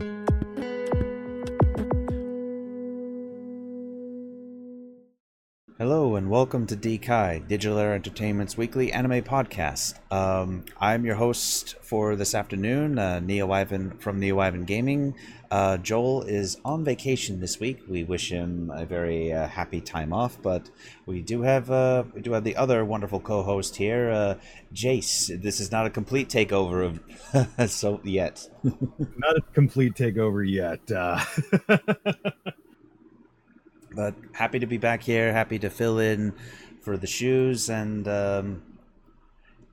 Thank you. Hello and welcome to DKai, Digital Era Entertainment's weekly anime podcast. Um, I'm your host for this afternoon, uh, Neo Ivan from Neo Ivan Gaming. Uh, Joel is on vacation this week. We wish him a very uh, happy time off, but we do have uh, we do have the other wonderful co-host here, uh, Jace. This is not a complete takeover of so yet. Not a complete takeover yet. Uh, but happy to be back here. Happy to fill in for the shoes and. Um,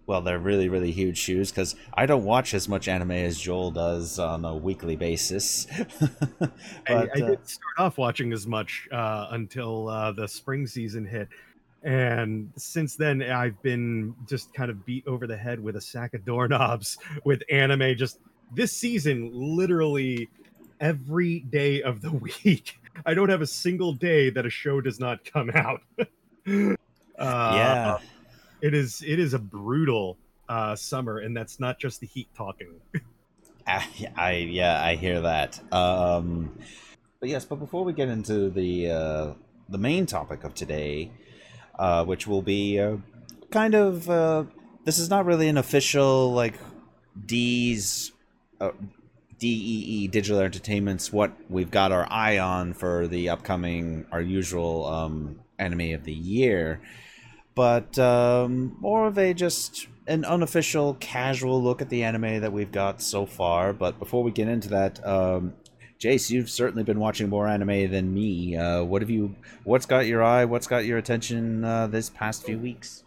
well, they're really, really huge shoes because I don't watch as much anime as Joel does on a weekly basis. but, I, I uh, didn't start off watching as much uh, until uh, the spring season hit. And since then, I've been just kind of beat over the head with a sack of doorknobs with anime. Just this season, literally every day of the week. I don't have a single day that a show does not come out. uh, yeah. it is it is a brutal uh, summer, and that's not just the heat talking. I, I yeah, I hear that. Um, but yes, but before we get into the uh, the main topic of today, uh, which will be uh, kind of uh, this is not really an official like D's uh, DEE Digital Entertainment's what we've got our eye on for the upcoming our usual um, anime of the year, but um, more of a just an unofficial casual look at the anime that we've got so far. But before we get into that, um, Jace, you've certainly been watching more anime than me. Uh, what have you? What's got your eye? What's got your attention uh, this past few weeks?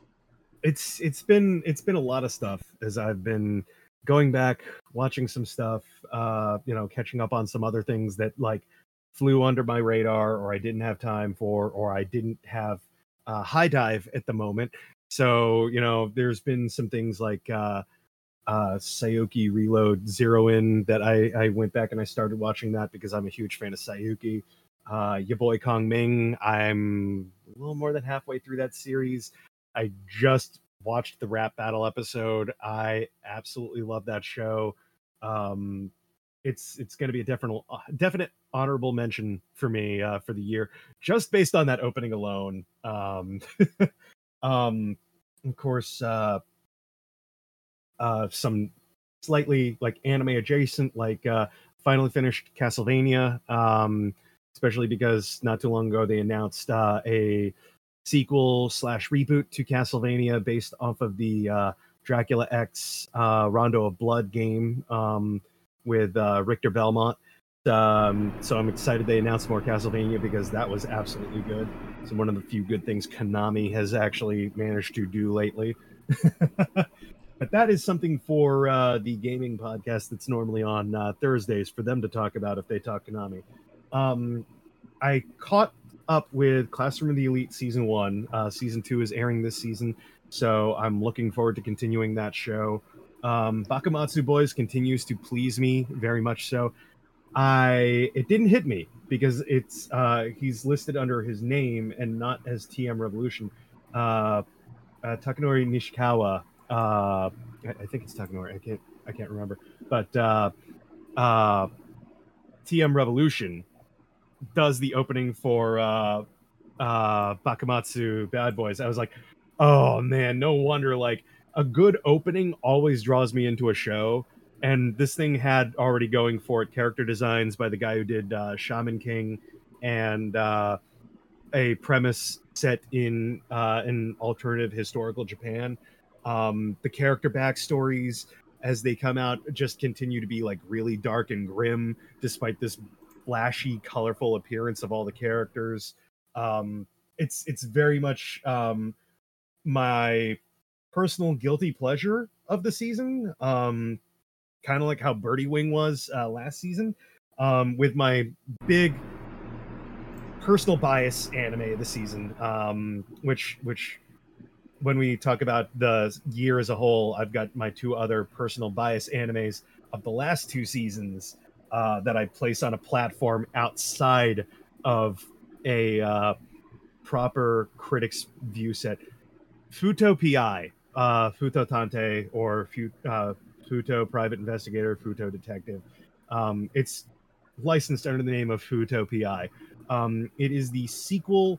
it's it's been it's been a lot of stuff as I've been going back watching some stuff uh you know catching up on some other things that like flew under my radar or I didn't have time for or I didn't have uh HIDIVE at the moment. So you know there's been some things like uh uh Sayuki Reload Zero In that I I went back and I started watching that because I'm a huge fan of Saiyuki. Uh your boy Kong Ming I'm a little more than halfway through that series. I just watched the rap battle episode. I absolutely love that show. Um, it's it's going to be a definite uh, definite honorable mention for me uh, for the year, just based on that opening alone. Um, um, of course, uh, uh, some slightly like anime adjacent, like uh, finally finished Castlevania. Um, especially because not too long ago they announced uh, a sequel slash reboot to Castlevania based off of the uh, Dracula X uh, Rondo of Blood game um, with uh, Richter Belmont. Um, so I'm excited they announced more Castlevania because that was absolutely good. It's one of the few good things Konami has actually managed to do lately. but that is something for uh, the gaming podcast that's normally on uh, Thursdays for them to talk about if they talk Konami. Um, I caught up with Classroom of the Elite season one. Uh, season two is airing this season, so I'm looking forward to continuing that show. Um, Bakumatsu Boys continues to please me very much so. I it didn't hit me because it's uh, he's listed under his name and not as TM Revolution. Uh, uh, Takanori Nishikawa. Uh, I, I think it's Takanori. I can't I can't remember, but uh, uh, TM Revolution does the opening for uh uh Bakumatsu Bad Boys. I was like, oh man, no wonder like a good opening always draws me into a show. And this thing had already going for it character designs by the guy who did uh, Shaman King and uh, a premise set in uh, an alternative historical Japan. Um, the character backstories as they come out just continue to be like really dark and grim, despite this flashy, colorful appearance of all the characters. Um, it's it's very much um, my personal guilty pleasure of the season. Um, kind of like how Birdie Wing was uh, last season. Um, with my big personal bias anime of the season, um, which which when we talk about the year as a whole, I've got my two other personal bias animes of the last two seasons uh, that I place on a platform outside of a uh, proper critics view set. Futo PI, uh, Futo Tantei, or uh, Futo Private Investigator, Futo Detective. Um, it's licensed under the name of Futopia. Um, it is the sequel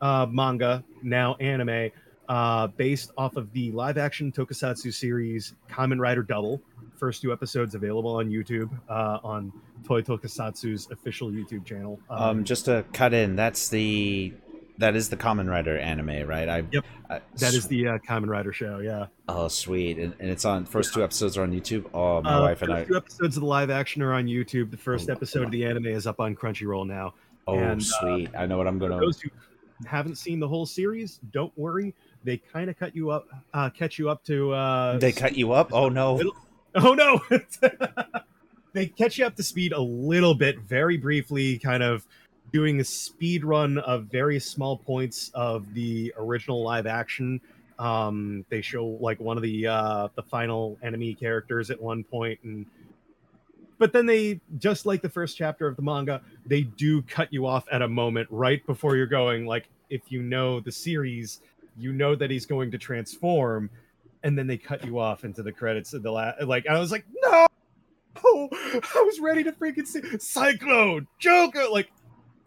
uh, manga, now anime, uh, based off of the live action tokusatsu series Kamen Rider Double. First two episodes available on YouTube uh, on Toei Tokusatsu's official YouTube channel. Um, just to cut in, that's the that is the Kamen Rider anime, right? I Yep. I, that is the uh, Kamen Rider show. Yeah. oh sweet, and, and it's on first two episodes are on YouTube. Oh, my Uh, wife and first I. Two episodes of the live action are on YouTube. The first Oh, episode of the anime is up on Crunchyroll now. Oh and, uh, sweet, I know what I'm gonna. those who haven't seen the whole series, don't worry. They kind of cut you up, uh, catch you up to. Uh, They cut you up. Oh no. Oh no! they catch you up to speed a little bit, very briefly, kind of doing a speed run of various small points of the original live action. Um, they show like one of the uh, the final enemy characters at one point, and but then they just like the first chapter of the manga, they do cut you off at a moment right before you're going. Like if you know the series, you know that he's going to transform, and then they cut you off into the credits of the last. Like I was like, no, oh, I was ready to freaking see Cyclone, Joker, like,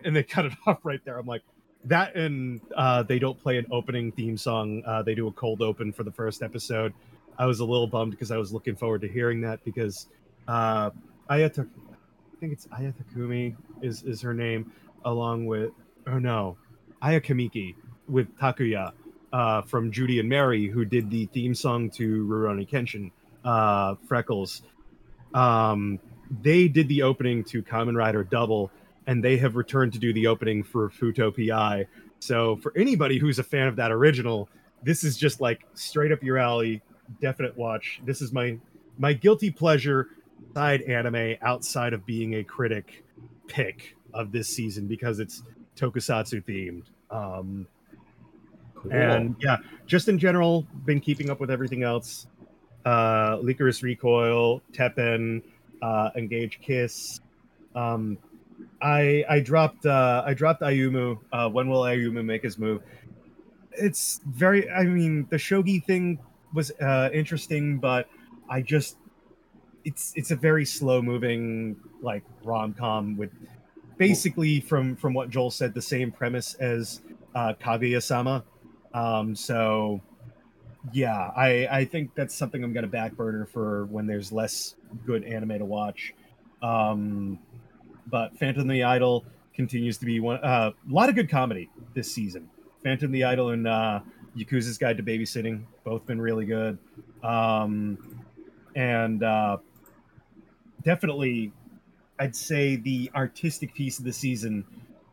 and they cut it off right there. I'm like, that and uh, they don't play an opening theme song. Uh, they do a cold open for the first episode. I was a little bummed because I was looking forward to hearing that because uh, Ayata, I think it's Ayata Kumi is is her name, along with oh no, Ayakamiki with Takuya uh, from Judy and Mary, who did the theme song to Rurouni Kenshin, uh, Freckles. Um, they did the opening to Kamen Rider Double, and they have returned to do the opening for Futo PI. So for anybody who's a fan of that original, this is just like straight up your alley. Definite watch. This is my my guilty pleasure side anime outside of being a critic pick of this season because it's tokusatsu themed. Um, Cool. and yeah, just in general, been keeping up with everything else. Uh, Lycoris Recoil, Teppen, uh, Engage Kiss. Um, I I dropped uh, I dropped Ayumu. Uh, when will Ayumu make his move? It's very. I mean, the shogi thing was uh, interesting, but I just it's it's a very slow moving like rom com with basically from from what Joel said the same premise as uh, Kaguya-sama. Um, so yeah, I I think that's something I'm gonna back burner for when there's less good anime to watch. Um, but Phantom the Idol continues to be one. uh, A lot of good comedy this season. Phantom the Idol and uh, Yakuza's Guide to Babysitting both been really good. Um, and uh, definitely, I'd say the artistic piece of the season,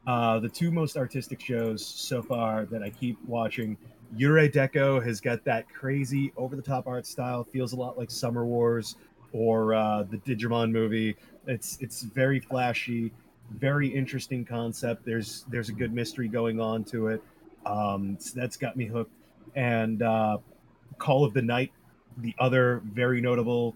uh, the two most artistic shows so far that I keep watching. Yurei Deco has got that crazy over the top art style, feels a lot like Summer Wars or uh, the Digimon movie. It's it's very flashy, very interesting concept. There's there's a good mystery going on to it. Um, so that's got me hooked. And uh, Call of the Night, the other very notable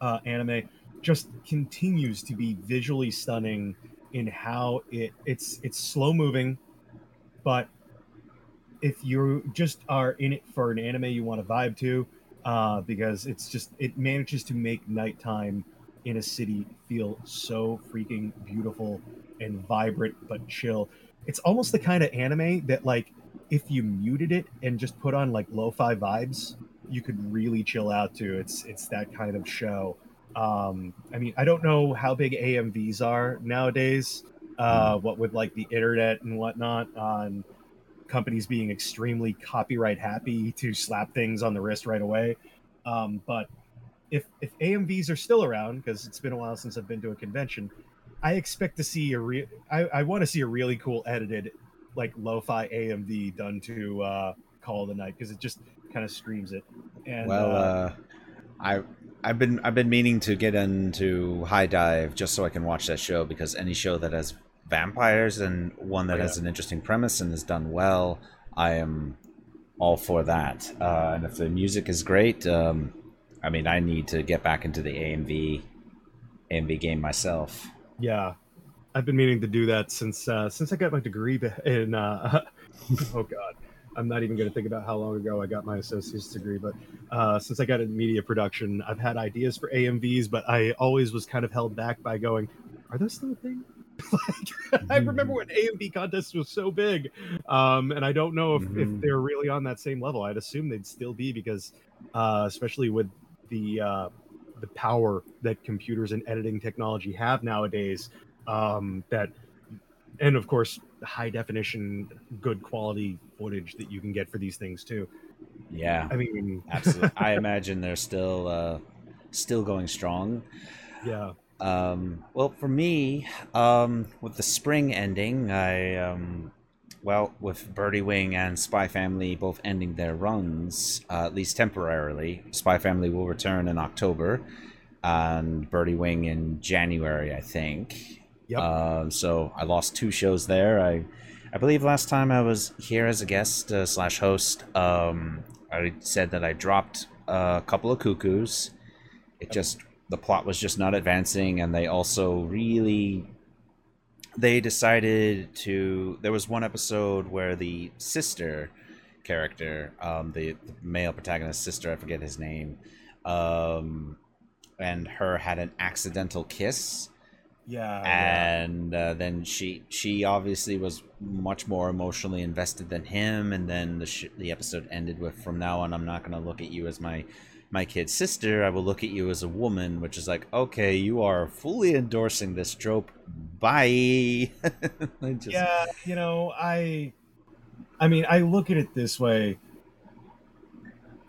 uh, anime, just continues to be visually stunning in how it it's it's slow moving, but if you just are in it for an anime you want to vibe to, uh, because it's just it manages to make nighttime in a city feel so freaking beautiful and vibrant but chill. It's almost the kind of anime that like if you muted it and just put on like lo-fi vibes, you could really chill out to. It's it's that kind of show. Um, I mean, I don't know how big AMVs are nowadays. Uh, what with like the internet and whatnot on companies being extremely copyright happy to slap things on the wrist right away. Um, but if if AMVs are still around, because it's been a while since I've been to a convention, I expect to see a real. I, I want to see a really cool edited, like lo-fi AMV done to uh, Call of the Night because it just kind of screams it. And well, uh, uh, I I've been I've been meaning to get into HIDIVE just so I can watch that show because any show that has vampires and one that Oh, has an interesting premise and is done well, I am all for that. Uh, and if the music is great, um, I mean, I need to get back into the AMV AMV game myself. yeah, I've been meaning to do that since uh, since I got my degree in. Uh, oh God, I'm not even going to think about how long ago I got my associate's degree, but uh, since I got in media production, I've had ideas for AMVs, but I always was kind of held back by going, "Are those still a thing?" like, I remember when AMV contests was so big, um, and I don't know if, Mhm. if they're really on that same level. I'd assume they'd still be because, uh, especially with the uh, the power that computers and editing technology have nowadays, um, that and of course high definition, good quality footage that you can get for these things too. Yeah, I mean, absolutely. I imagine they're still uh, still going strong. yeah, Um, well, for me, um, with the spring ending, I um, well, with Birdie Wing and Spy Family both ending their runs, uh, at least temporarily. Spy Family will return in October, and Birdie Wing in January, I think. Yep. Um, so I lost two shows there. I, I believe last time I was here as a guest uh, slash host, um, I said that I dropped a couple of cuckoos. It just the plot was just not advancing, and they also really they decided to. There was one episode where the sister character, um, the, the male protagonist's sister, I forget his name, um, and her had an accidental kiss yeah, yeah. and uh, then she she obviously was much more emotionally invested than him and then the sh- the episode ended with from now on I'm not going to look at you as my my kid's sister. I will look at you as a woman which is like okay you are fully endorsing this trope. Bye. Just- yeah you know i i mean i look at it this way.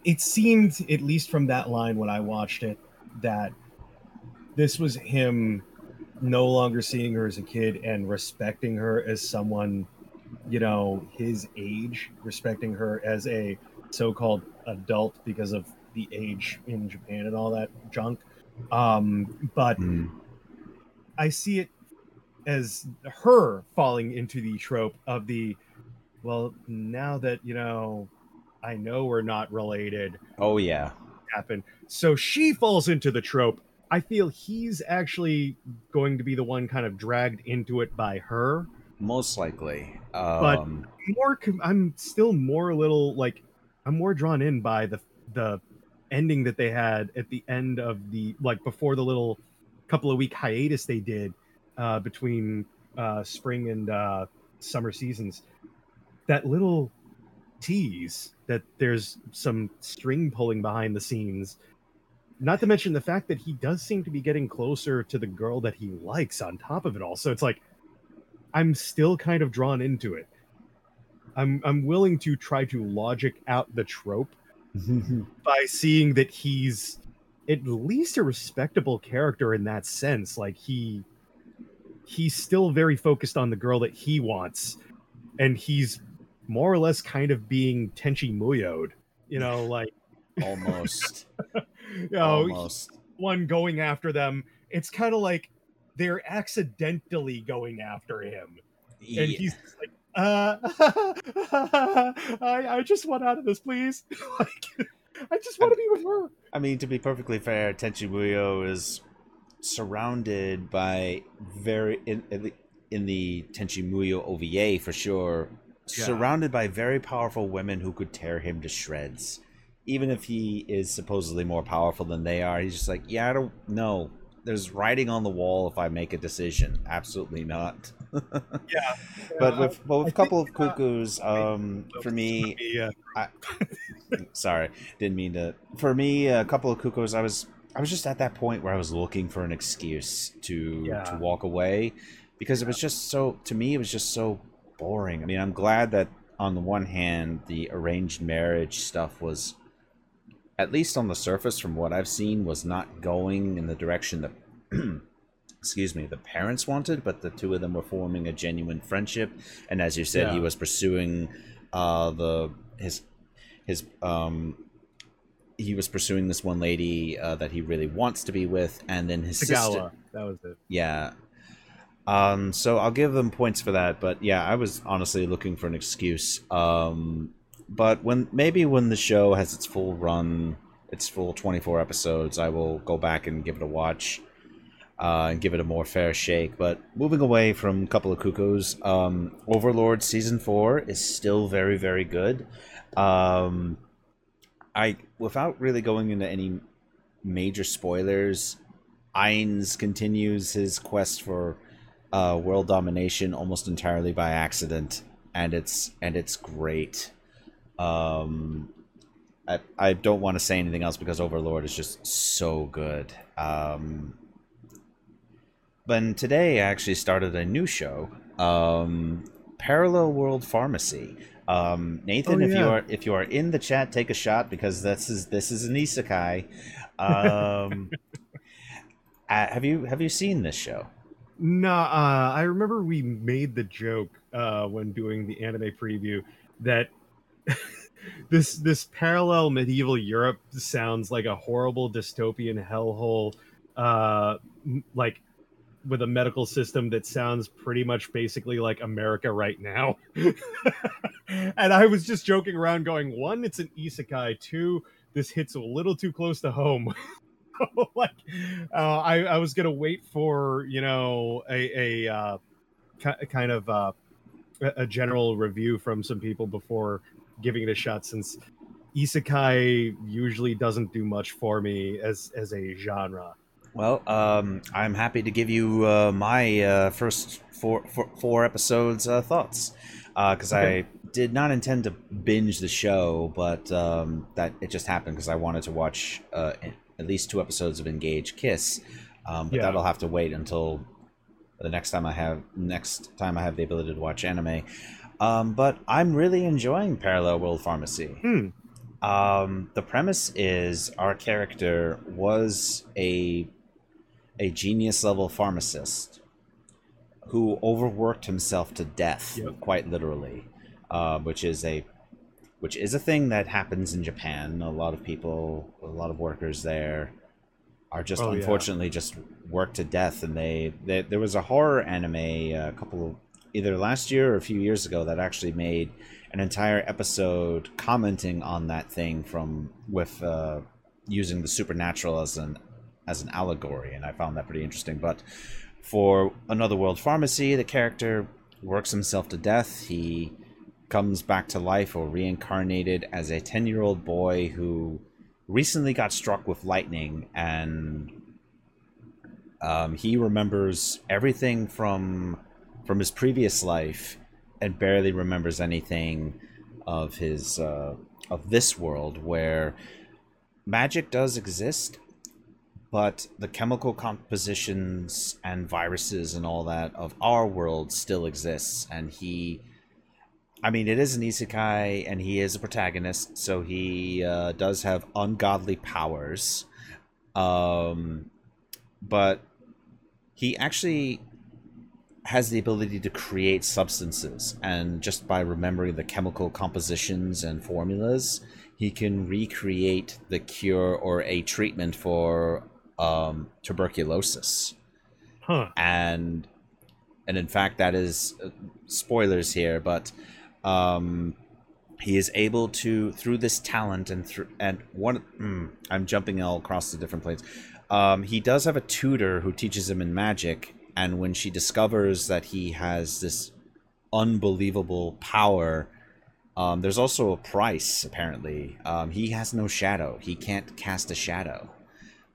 It seemed at least from that line when i watched it that this was him no longer seeing her as a kid and respecting her as someone you know his age respecting her as a so-called adult because of the age in japan and all that junk um but Hmm. I see it as her falling into the trope of the well, now that you know, I know we're not related, oh yeah happen. So she falls into the trope. I feel he's actually going to be the one kind of dragged into it by her. most likely um More, I'm still more a little like I'm more drawn in by the the ending that they had at the end of the like before the little couple of week hiatus they did uh, between uh, spring and uh, summer seasons. That little tease that there's some string pulling behind the scenes. Not to mention the fact that he does seem to be getting closer to the girl that he likes on top of it all. So it's like I'm still kind of drawn into it. I'm I'm willing to try to logic out the trope by seeing that he's at least a respectable character in that sense. Like he he's still very focused on the girl that he wants, and he's more or less kind of being Tenchi Muyo'd. You know, like almost you know, almost one going after them. It's kind of like they're accidentally going after him, and he's like, uh, I, I just want out of this, please. like, I just want to be with her. I mean, to be perfectly fair, Tenchi Muyo is surrounded by very in in the, in the Tenchi Muyo OVA for sure, Yeah. surrounded by very powerful women who could tear him to shreds. Even if he is supposedly more powerful than they are, he's just like, yeah, I don't know. There's writing on the wall if I make a decision. Absolutely not. Yeah, But with but with I a couple of uh, cuckoos, um, for me, yeah, sorry didn't mean to for me a couple of cuckoos i was i was just at that point where i was looking for an excuse to Yeah. to walk away because it was just so to me it was just so boring i mean i'm glad that on the one hand the arranged marriage stuff was at least on the surface from what i've seen was not going in the direction that excuse me the parents wanted but the two of them were forming a genuine friendship and as you said he was pursuing uh the his his um he was pursuing this one lady uh, that he really wants to be with and then his sister. That was it. yeah um so i'll give them points for that but yeah i was honestly looking for an excuse um but when maybe when the show has its full run its full 24 episodes i will go back and give it a watch uh, and give it a more fair shake. But moving away from a couple of cuckoos, um, Overlord season four is still very very good. Um, I without really going into any major spoilers, Ainz continues his quest for uh, world domination almost entirely by accident, and it's and it's great. Um, I I don't want to say anything else because Overlord is just so good. Um, but today I actually started a new show, um, Parallel World Pharmacy. Um, Nathan, Oh, if you are if you are in the chat, take a shot because this is this is an isekai. Um, uh, have you have you seen this show? No, uh, I remember we made the joke uh, when doing the anime preview that this this parallel medieval Europe sounds like a horrible dystopian hellhole, uh, like with a medical system that sounds pretty much basically like America right now. and I was just joking around, going, one, it's an isekai. Two, this hits a little too close to home. like uh, I, I was gonna wait for you know a, a uh, ki- kind of uh, a general review from some people before giving it a shot since isekai usually doesn't do much for me as as a genre Well, um, I'm happy to give you uh, my uh, first four, four, four episodes uh, thoughts because Okay. I did not intend to binge the show, but um, that it just happened because I wanted to watch uh, at least two episodes of Engage Kiss. Um, but Yeah. that'll have to wait until the next time I have next time I have the ability to watch anime. Um, but I'm really enjoying Parallel World Pharmacy. hmm Um, the premise is our character was a a genius level pharmacist who overworked himself to death, Yep. quite literally, uh, which is a which is a thing that happens in Japan. A lot of people, a lot of workers there, are just Oh, yeah. unfortunately just worked to death. And they, they there was a horror anime a couple of either last year or a few years ago that actually made an entire episode commenting on that thing from with uh, using the supernatural as an as an allegory, and I found that pretty interesting. But for another world pharmacy, the character works himself to death. He comes back to life or reincarnated as a 10 year old boy who recently got struck with lightning and um, he remembers everything from from his previous life and barely remembers anything of his uh, of this world where magic does exist but the chemical compositions and viruses and all that of our world still exists. And he i mean it is an isekai and he is a protagonist so he uh, does have ungodly powers. Um but he actually has the ability to create substances and just by remembering the chemical compositions and formulas he can recreate the cure or a treatment for um, tuberculosis. Huh. And and in fact that is uh, spoilers here but um he is able to through this talent and through and one mm, i'm jumping all across the different planes um he does have a tutor who teaches him in magic and when she discovers that he has this unbelievable power um, there's also a price apparently. Um, he has no shadow. He can't cast a shadow.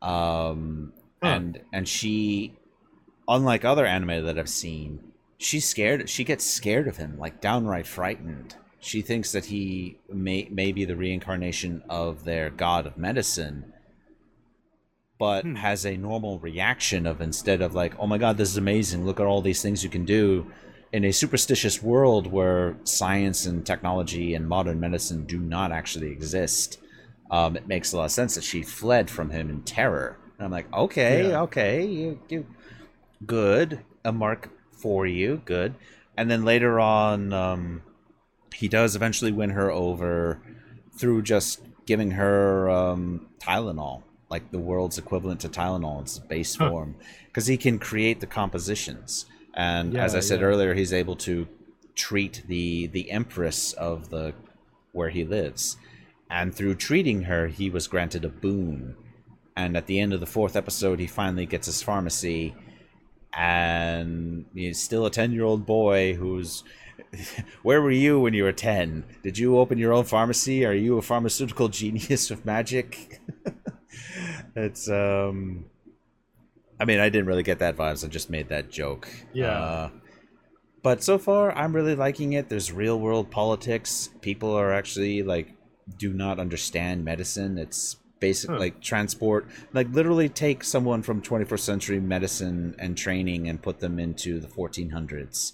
Um, Huh. and and she unlike other anime that i've seen she's scared she gets scared of him like downright frightened. She thinks that he may may be the reincarnation of their god of medicine but Hmm. has a normal reaction of instead of like oh my god this is amazing. Look at all these things you can do. In a superstitious world where science and technology and modern medicine do not actually exist um, it makes a lot of sense that she fled from him in terror. And i'm like okay Yeah. okay you, you good a mark for you good. And then later on um, he does eventually win her over through just giving her um, tylenol like the world's equivalent to tylenol in its base Huh. form because he can create the compositions and as i said yeah. earlier he's able to treat the the empress of the where he lives and through treating her he was granted a boon and at the end of the fourth episode, he finally gets his pharmacy, and he's still a ten-year-old boy who's. Where were you when you were ten? Did you open your own pharmacy? Are you a pharmaceutical genius with magic? it's um. I mean, I didn't really get that vibes. I just made that joke. Yeah. Uh, but so far, I'm really liking it. There's real world politics. People are actually like do not understand medicine. It's basic Huh. like transport, like literally take someone from 21st century medicine and training and put them into the 1400s.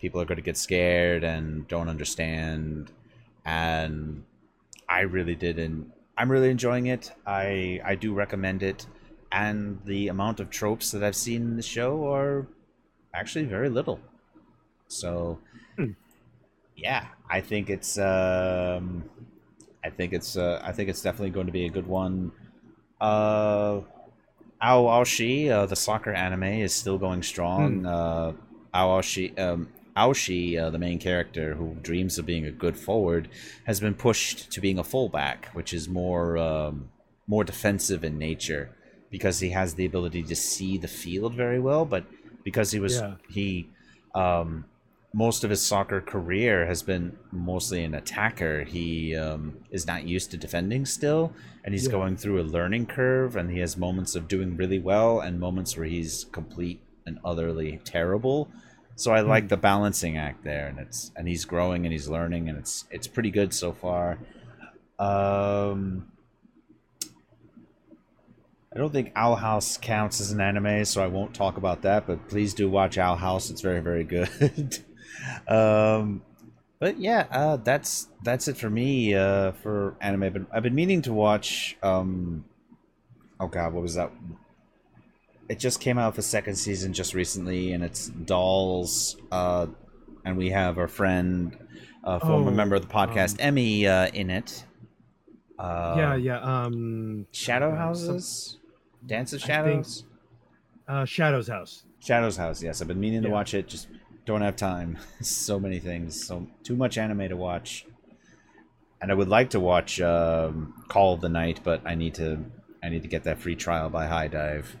People are going to get scared and don't understand, and I really did, and I'm really enjoying it. I I do recommend it, and the amount of tropes that I've seen in the show are actually very little. So, Hmm. yeah, I think it's um, I think it's uh, I think it's definitely going to be a good one. Uh, Ao Aoashi, uh, the soccer anime, is still going strong. Uh, Ao Aoashi, um, Aoashi, uh, the main character who dreams of being a good forward, has been pushed to being a fullback, which is more um, more defensive in nature because he has the ability to see the field very well. But because he was Yeah. he um, most of his soccer career has been mostly an attacker. He um, is not used to defending still, and he's Yeah. going through a learning curve. And he has moments of doing really well, and moments where he's complete and utterly terrible. So I like the balancing act there, and it's and he's growing and he's learning, and it's it's pretty good so far. Um, I don't think Owl House counts as an anime, so I won't talk about that. But please do watch Owl House; it's very, very good. um, but yeah, uh, that's that's it for me uh, for anime. But I've been meaning to watch. Um, oh God, what was that? It just came out for second season just recently, and it's Dolls. Uh, and we have our friend, uh, former Oh, member of the podcast, Emmy, uh, in it. Uh, yeah, yeah. Um, Shadow uh, Houses? Dance of I think- Shadows? uh, Shadow's House. Shadows House, yes. I've been meaning to watch it, just don't have time. so many things. So too much anime to watch. And I would like to watch um, Call of the Night, but I need to I need to get that free trial by HIDIVE.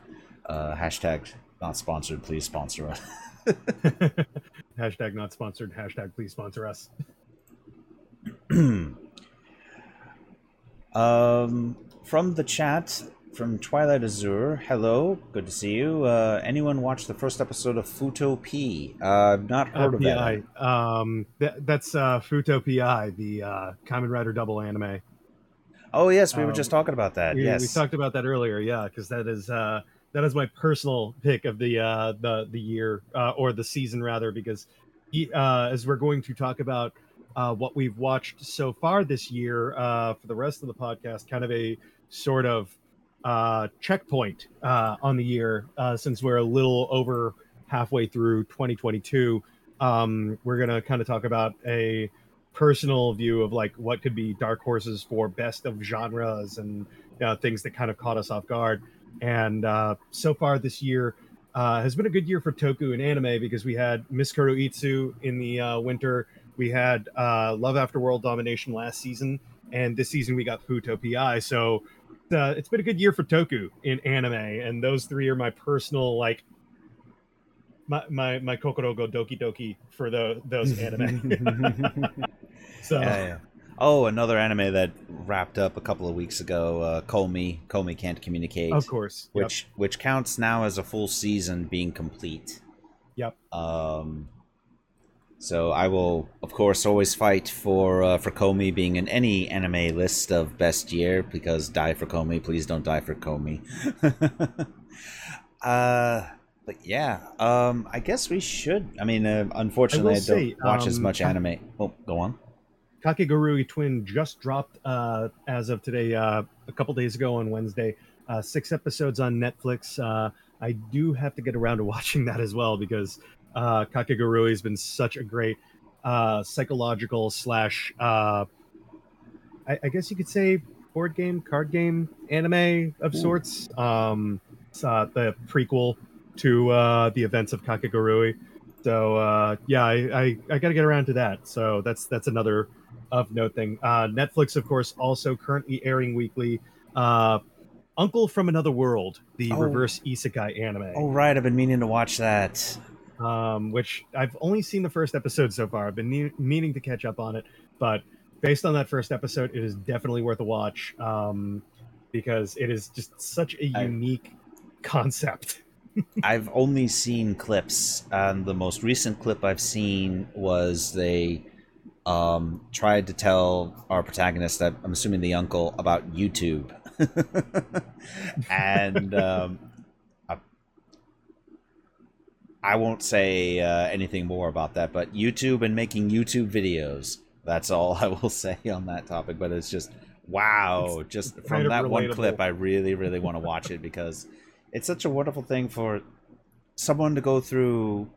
Uh, hashtag not sponsored, please sponsor us. hashtag not sponsored. Hashtag please sponsor us. um, from the chat, from Twilight Azure, hello, good to see you. Uh, anyone watch the first episode of Futo P? Uh, I've not heard Uh, of that. Um, that, that's uh, Futo Pi, the uh, Kamen Rider double anime. Oh yes, we were Um, just talking about that. we, yes, we talked about that earlier, yeah, because that is uh, that is my personal pick of the uh, the the year uh, or the season rather, because he, uh, as we're going to talk about uh, what we've watched so far this year uh, for the rest of the podcast, kind of a sort of uh, checkpoint uh, on the year uh, since we're a little over halfway through 2022. Um, we're gonna kind of talk about a personal view of like what could be dark horses for best of genres and uh, things that kind of caught us off guard. And uh, so far this year uh, has been a good year for Toku and anime because we had Miss Kuroitsu in the uh, winter, we had uh, Love After World Domination last season, and this season we got Futo Pi. So uh, it's been a good year for Toku in anime, and those three are my personal like. My, my my kokoro go doki doki for the those anime. so Yeah, yeah. Oh, another anime that wrapped up a couple of weeks ago. Uh, Komi, Komi can't communicate, of course, yep. which which counts now as a full season being complete. Yep. Um. So I will, of course, always fight for uh, for Komi being in any anime list of best year because die for Komi, please don't die for Komi. uh, but yeah, um, I guess we should. I mean, uh, unfortunately, I, don't say, watch as um, much anime. Oh, go on. Kakegurui Twin just dropped uh, as of today, uh, a couple days ago on Wednesday. Uh, six episodes on Netflix. Uh, I do have to get around to watching that as well because uh, Kakegurui has been such a great uh, psychological slash, uh, I, I guess you could say, board game, card game, anime of Ooh. sorts. Um, it's the prequel to uh, the events of Kakegurui. So uh, yeah, I, I, I got to get around to that. So that's that's another of note thing. Uh, Netflix, of course, also currently airing weekly. Uh, Uncle from Another World, the Oh. reverse isekai anime. Oh right, I've been meaning to watch that. um, which I've only seen the first episode so far. I've been ne- meaning to catch up on it, but based on that first episode, it is definitely worth a watch um, because it is just such a unique concept. I've only seen clips, and the most recent clip I've seen was they um, tried to tell our protagonist, that I'm assuming the uncle, about YouTube, and um, I, I won't say uh, anything more about that. But YouTube and making YouTube videos. That's all I will say on that topic. But it's just wow, just from that one clip, I really, really want to watch it because it's such a wonderful thing for someone to go through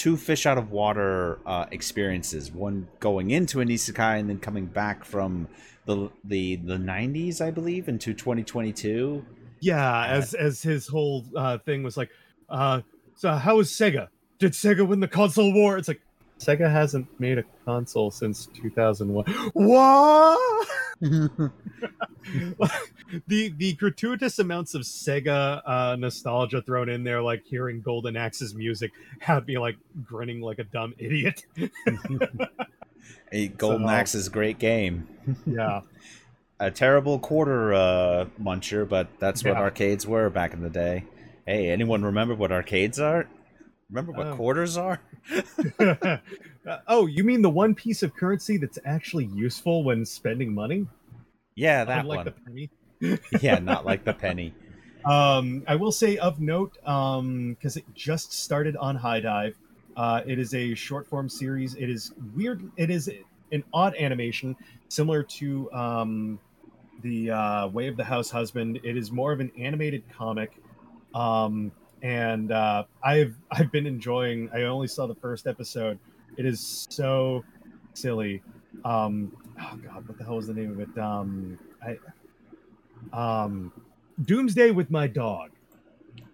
two fish out of water uh, experiences one going into an isekai and then coming back from the the the 90s i believe into 2022 Yeah, as as his whole uh, thing was like, uh, so how is Sega? Did Sega win the console war? It's like Sega hasn't made a console since 2001. What? the the gratuitous amounts of Sega uh, nostalgia thrown in there, like hearing Golden Axe's music, had me like grinning like a dumb idiot. a golden So- axe is a great game yeah, a terrible quarter uh, muncher but that's what Yeah. arcades were back in the day hey anyone remember what arcades are remember what Um, quarters are Uh, oh, you mean the one piece of currency that's actually useful when spending money? yeah that Unlike one the penny. yeah not like the penny Um, I will say of note, um, because it just started on HIDIVE. Uh, it is a short form series. It is weird. It is an odd animation, similar to um, the uh, Way of the House Husband. It is more of an animated comic, um, and uh, I've I've been enjoying. I only saw the first episode. It is so silly. Um, oh God, what the hell was the name of it? Um, I um, Doomsday with my dog.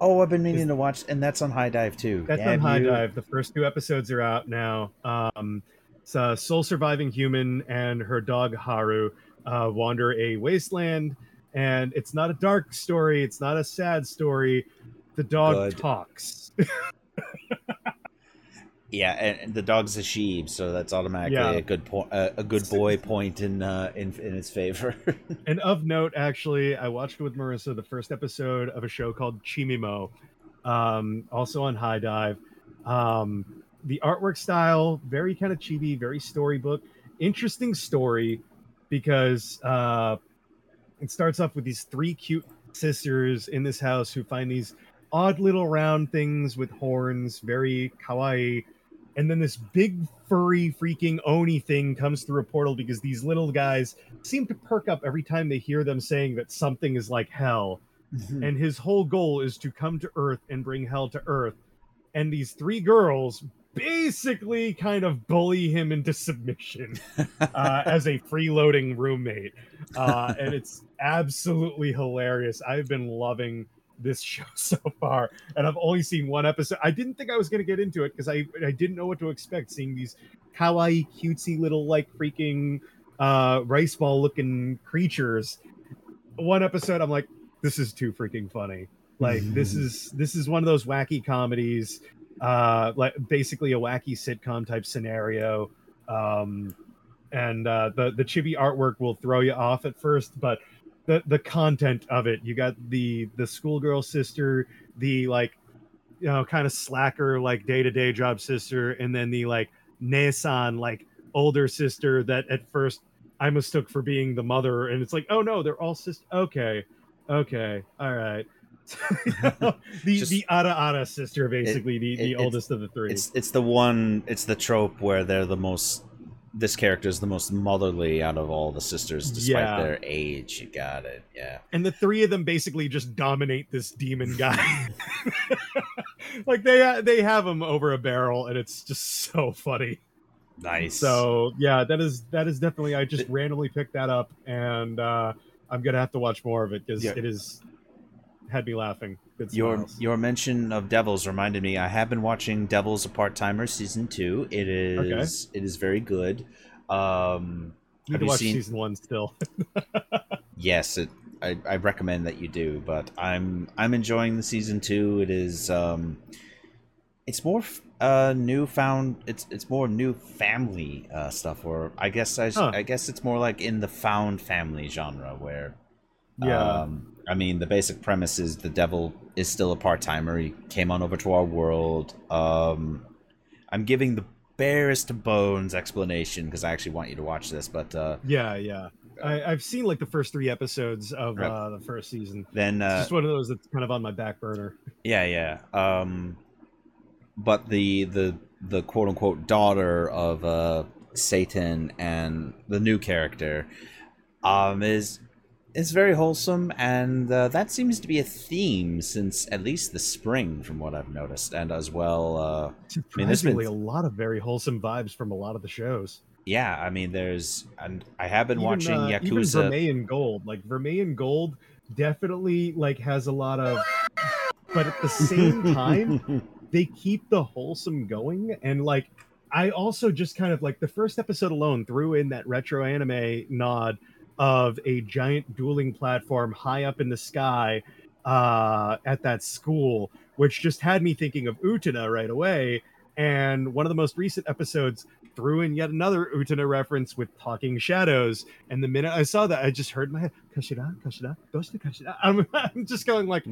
oh i've been meaning Is- to watch and that's on HIDIVE too That's on High you- Dive. The first two episodes are out now. Um, it's a soul surviving human and her dog Haru uh, wander a wasteland, and it's not a dark story. It's not a sad story. The dog Good. talks. Yeah, and, the dog's a sheep, so that's automatically Yeah. a good point, uh, a good boy point in uh, in in its favor. and of note, actually, I watched with Marissa the first episode of a show called Chimimo, um, also on HIDIVE. Um, the artwork style, very kind of chibi, very storybook. Interesting story because uh, it starts off with these three cute sisters in this house who find these odd little round things with horns, very kawaii. And then this big furry freaking Oni thing comes through a portal because these little guys seem to perk up every time they hear them saying that something is like hell. And his whole goal is to come to Earth and bring hell to Earth. And these three girls basically kind of bully him into submission uh, as a freeloading roommate. Uh, and it's absolutely hilarious. I've been loving this show so far, and I've only seen one episode. I didn't think I was going to get into it because I, I didn't know what to expect seeing these kawaii, cutesy little, like, freaking uh, rice ball looking creatures. One episode, I'm like, this is too freaking funny. Like, this is this is one of those wacky comedies uh like basically a wacky sitcom type scenario um and uh the the chibi artwork will throw you off at first but the the content of it. You got the the schoolgirl sister the like you know kind of slacker like day-to-day job sister and then the like Nesan like older sister that at first I mistook for being the mother and it's like oh no they're all sis okay. Okay. All right. The Just- the Ada Ada sister basically the, it- the it's- oldest of the three. it's it's the one, it's the trope where they're the most. This character is the most motherly out of all the sisters, despite Yeah. their age. You got it, yeah. and the three of them basically just dominate this demon guy. like they they have him over a barrel, and it's just so funny. Nice. So yeah, that is that is definitely. I just randomly picked that up, and uh, I'm gonna have to watch more of it because Yeah. it is had me laughing. Good Your smiles. your mention of Devils reminded me. I have been watching Devils: A Part Timer season two. It is it is very good. Um, Need have to you watch seen? season one still. Yes, it I, I recommend that you do. But I'm I'm enjoying the season two. It is um, it's more uh newfound. It's it's more new family uh, stuff. Or I guess I Huh. I guess it's more like in the found family genre where Yeah. um, I mean, the basic premise is the devil is still a part timer. He came on over to our world. Um, I'm giving the barest bones explanation because I actually want you to watch this. But uh, yeah, yeah. I, I've seen like the first three episodes of Right. uh, the first season. then, It's uh, just one of those that's kind of on my back burner. yeah, yeah. Um, but the the the quote unquote daughter of uh, Satan and the new character um, is is very wholesome, and uh, that seems to be a theme since at least the spring, from what I've noticed, and as well. Uh, mean, there's been- a lot of very wholesome vibes from a lot of the shows. yeah, I mean, there's and I have been Even, watching uh, Even Yakuza. Vermeil in Gold, like Vermeil in Gold, definitely like has a lot of, but at the same time, they keep the wholesome going and like i also just kind of like the first episode alone threw in that retro anime nod of a giant dueling platform high up in the sky uh at that school which just had me thinking of Utena right away. And one of the most recent episodes threw in yet another Utena reference with talking shadows. And the minute i saw that i just heard my head kashira kashira doshita kashira i'm, I'm just going like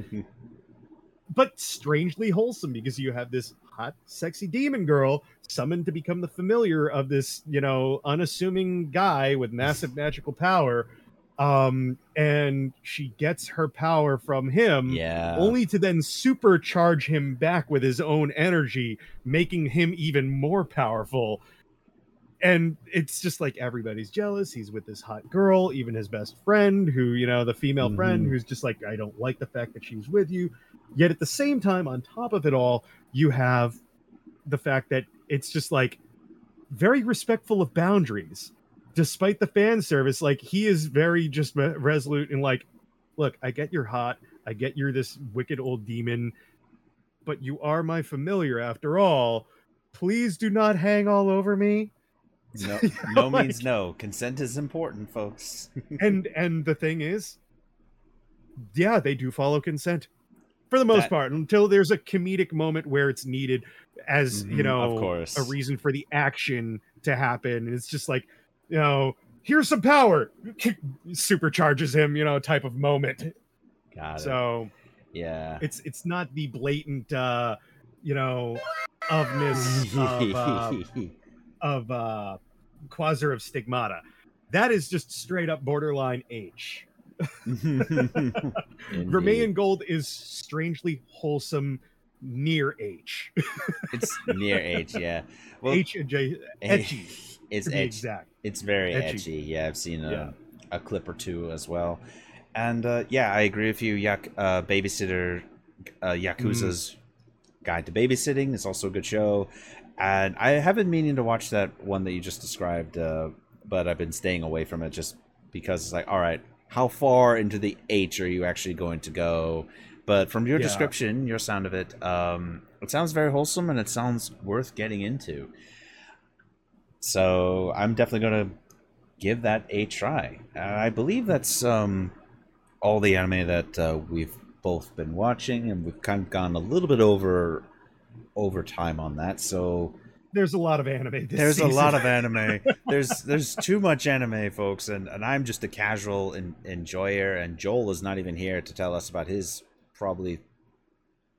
but strangely wholesome because you have this hot, sexy demon girl summoned to become the familiar of this, you know, unassuming guy with massive magical power. Um, and she gets her power from him. yeah, Only to then supercharge him back with his own energy, making him even more powerful. And it's just like everybody's jealous. He's with this hot girl, even his best friend, who, you know, the female friend Mhm. who's just like, I don't like the fact that she's with you. Yet at the same time, on top of it all, you have the fact that it's just like very respectful of boundaries. Despite the fan service, like he is very just resolute and like, look, I get you're hot. I get you're this wicked old demon, but you are my familiar after all. Please do not hang all over me. no, You no like- means no. Consent is important, folks. and and the thing is, yeah, they do follow consent for the most That- part until there's a comedic moment where it's needed as you Mhm, know of course. a reason for the action to happen. And it's just like you know. Here's some power, supercharges him, you know, type of moment. Got it. So yeah. it's it's not the blatant uh you know ofness of uh, of uh quasar of stigmata that is just straight up borderline h Vermeil in Gold is strangely wholesome near h It's near H, yeah. Well, h and j edgy It's exact It's very Edgy. Yeah, I've seen a, Yeah. a clip or two as well. And uh, yeah, I agree with you. Yak- uh, Babysitter, uh, Yakuza's Guide to Babysitting is also a good show. And I have been meaning to watch that one that you just described, uh, but I've been staying away from it just because it's like, all right, how far into the H are you actually going to go? But from your Yeah. description, your sound of it, um, it sounds very wholesome and it sounds worth getting into. So I'm definitely gonna give that a try. I believe that's um, all the anime that uh, we've both been watching, and we've kind of gone a little bit over over time on that. So there's a lot of anime this there's a lot of anime. there's there's too much anime, folks, and, and I'm just a casual en- enjoyer. And Joel is not even here to tell us about his probably.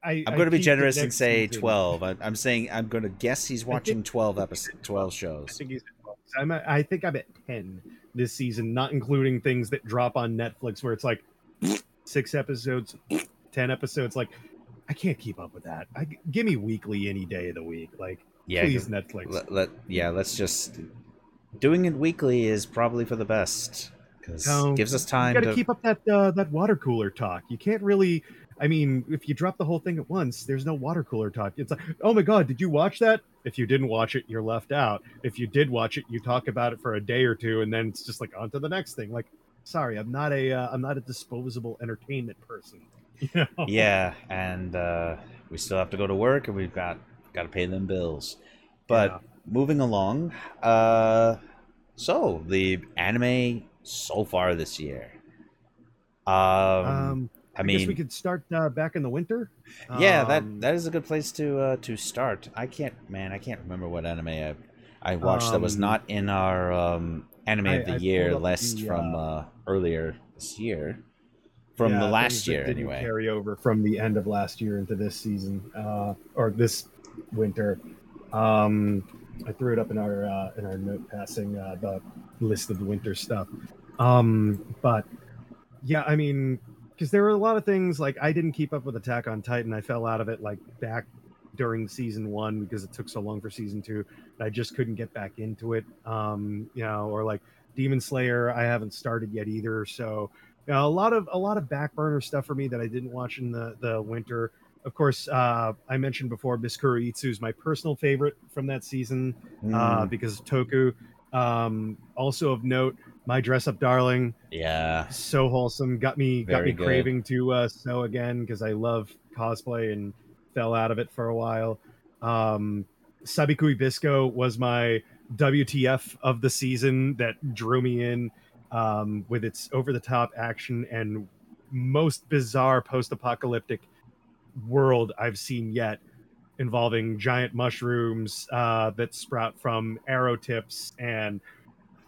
I, I'm I going to be generous and say season. 12. I, I'm saying I'm going to guess he's watching 12 episodes, 12 I shows. think he's 12. I'm at, I think I'm at 10 this season, not including things that drop on Netflix where it's like six episodes, 10 episodes. Like, I can't keep up with that. I, give me weekly any day of the week. Like, Yeah, please, Netflix. let, let yeah let's just doing it weekly is probably for the best because No, gives us you time got to to keep up that uh, that water cooler talk. You can't really. I mean, if you drop the whole thing at once, there's no water cooler talk. It's like, oh my god, did you watch that? If you didn't watch it, you're left out. If you did watch it, you talk about it for a day or two, and then it's just like on to the next thing. Like, sorry, I'm not a uh, I'm not a disposable entertainment person. You know? yeah and uh we still have to go to work and we've got got to pay them bills but Yeah. moving along uh so the anime so far this year Um, Um, I I, mean, guess we could start uh, back in the winter. yeah, that Um, that is a good place to uh, to start. I can't, man, I can't remember what anime I, I watched that was Um, not in our um, anime I- of the I year list the, from uh, uh, earlier this year, from yeah, the last year anyway. Carry over from the end of last year into this season, uh, or this winter. Um, I threw it up in our uh, in our note passing uh, the list of the winter stuff. Um, but yeah, I mean, because there were a lot of things like I didn't keep up with Attack on Titan. I fell out of it like back during season one because it took so long for season two. I just couldn't get back into it. Um, you know, or like Demon Slayer, I haven't started yet either. So you know, a lot of a lot of back burner stuff for me that I didn't watch in the the winter. Of course, uh, I mentioned before, Miss Kuroitsu is my personal favorite from that season uh, Mm, because of Toku. Um, also of note, my dress up darling, yeah, so wholesome, got me got me good. craving to uh, sew again because I love cosplay and fell out of it for a while. Um, Sabikui Bisco was my WTF of the season that drew me in um, with its over the top action and most bizarre post apocalyptic world I've seen yet, involving giant mushrooms uh, that sprout from arrow tips and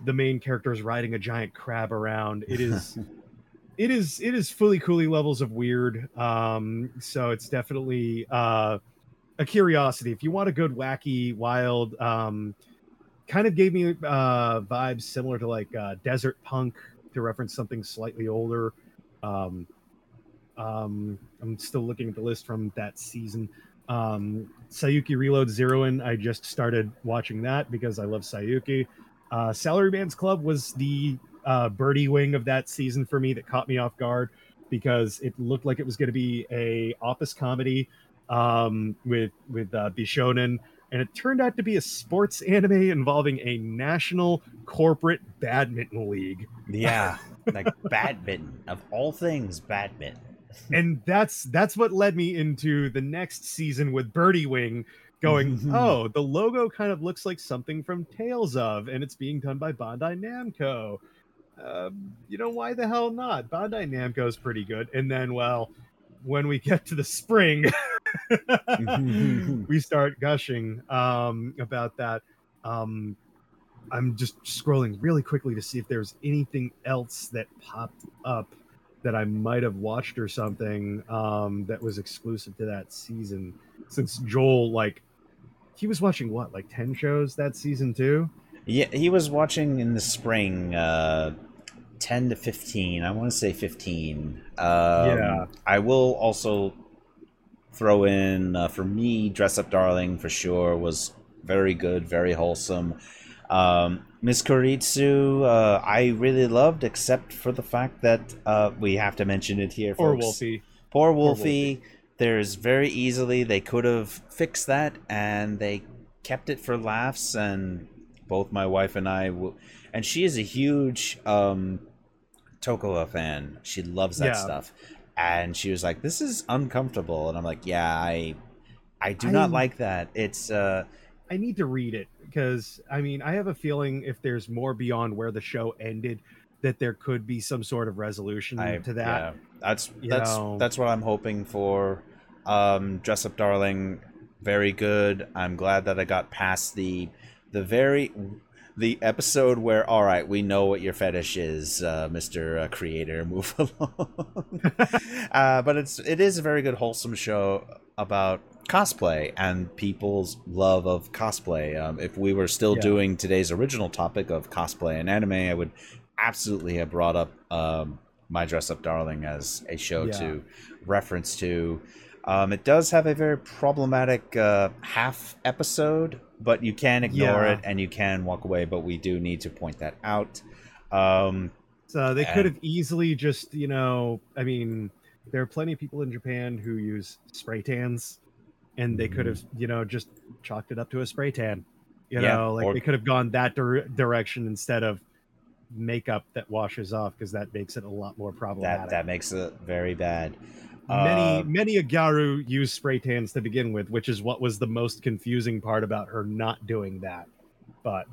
the main character is riding a giant crab around. It is. It is it is Fooly Cooly levels of weird. Um, so it's definitely uh, a curiosity. If you want a good, wacky, wild, um, kind of gave me uh, vibes similar to like uh, Desert Punk to reference something slightly older. Um, um, I'm still looking at the list from that season. Um, Saiyuki Reload Zeroin. I just started watching that because I love Saiyuki. Uh, Salaryman's Club was the uh, birdie wing of that season for me that caught me off guard because it looked like it was going to be a office comedy um, with with uh, Bishonen, and it turned out to be a sports anime involving a national corporate badminton league. yeah, like badminton of all things, badminton. And that's that's what led me into the next season with Birdie Wing going oh the logo kind of looks like something from Tales of and it's being done by Bandai Namco. Um, you know why the hell not? Bandai Namco is pretty good. And then well when we get to the spring we start gushing um, about that. Um, I'm just scrolling really quickly to see if there's anything else that popped up that I might have watched or something um, that was exclusive to that season. Since Joel, like, he was watching what, like 10 shows that season too? Yeah, he was watching in the spring, uh, ten to fifteen. I want to say fifteen. Um, Yeah. I will also throw in uh, for me, Dress Up Darling for sure was very good, very wholesome. Um, Miss Kuroitsu, uh, I really loved, except for the fact that uh, we have to mention it here. Or folks. Wolfie. Poor Wolfie. Wolfie. There's very easily they could have fixed that, and they kept it for laughs. And both my wife and I, w- and she is a huge um, Tokoa fan. She loves that Yeah. stuff, and she was like, "This is uncomfortable," and I'm like, "Yeah, I, I do not like that. It's uh, I need to read it because, I mean, I have a feeling if there's more beyond where the show ended, that there could be some sort of resolution I, to that. yeah, that's that's know. that's what I'm hoping for. Um, Dress Up Darling, very good. I'm glad that I got past the the very the episode where all right, we know what your fetish is, uh, Mister uh, Creator. Move along. uh, but it's it is a very good wholesome show about cosplay and people's love of cosplay. Um, if we were still Yeah. doing today's original topic of cosplay and anime, I would absolutely have brought up um, my dress up darling as a show Yeah. to reference to um, it does have a very problematic uh, half episode but you can ignore Yeah. it and you can walk away but we do need to point that out um, So they could have easily just, you know, I mean, there are plenty of people in Japan who use spray tans, and they could have, you know, just chalked it up to a spray tan. You Yeah, know, like or- they could have gone that dir- direction instead of makeup that washes off because that makes it a lot more problematic. that makes it very bad many Uh, many a gyaru used spray tans to begin with, which is what was the most confusing part about her not doing that. But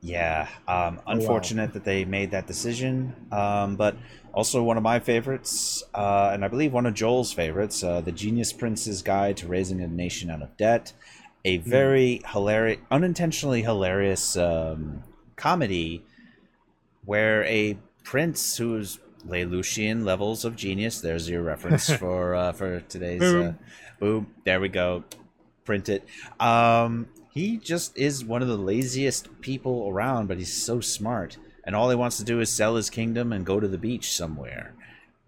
Yeah, um, wow. unfortunate that they made that decision. Um, but also one of my favorites, uh, and I believe one of Joel's favorites, uh, The Genius Prince's Guide to Raising a Nation Out of Debt. A very hilarious, unintentionally hilarious um, comedy where a prince who's Lelouchian levels of genius. There's your reference for uh, for today's uh, Boom. boom. There we go. Print it. Um, he just is one of the laziest people around, but he's so smart, and all he wants to do is sell his kingdom and go to the beach somewhere.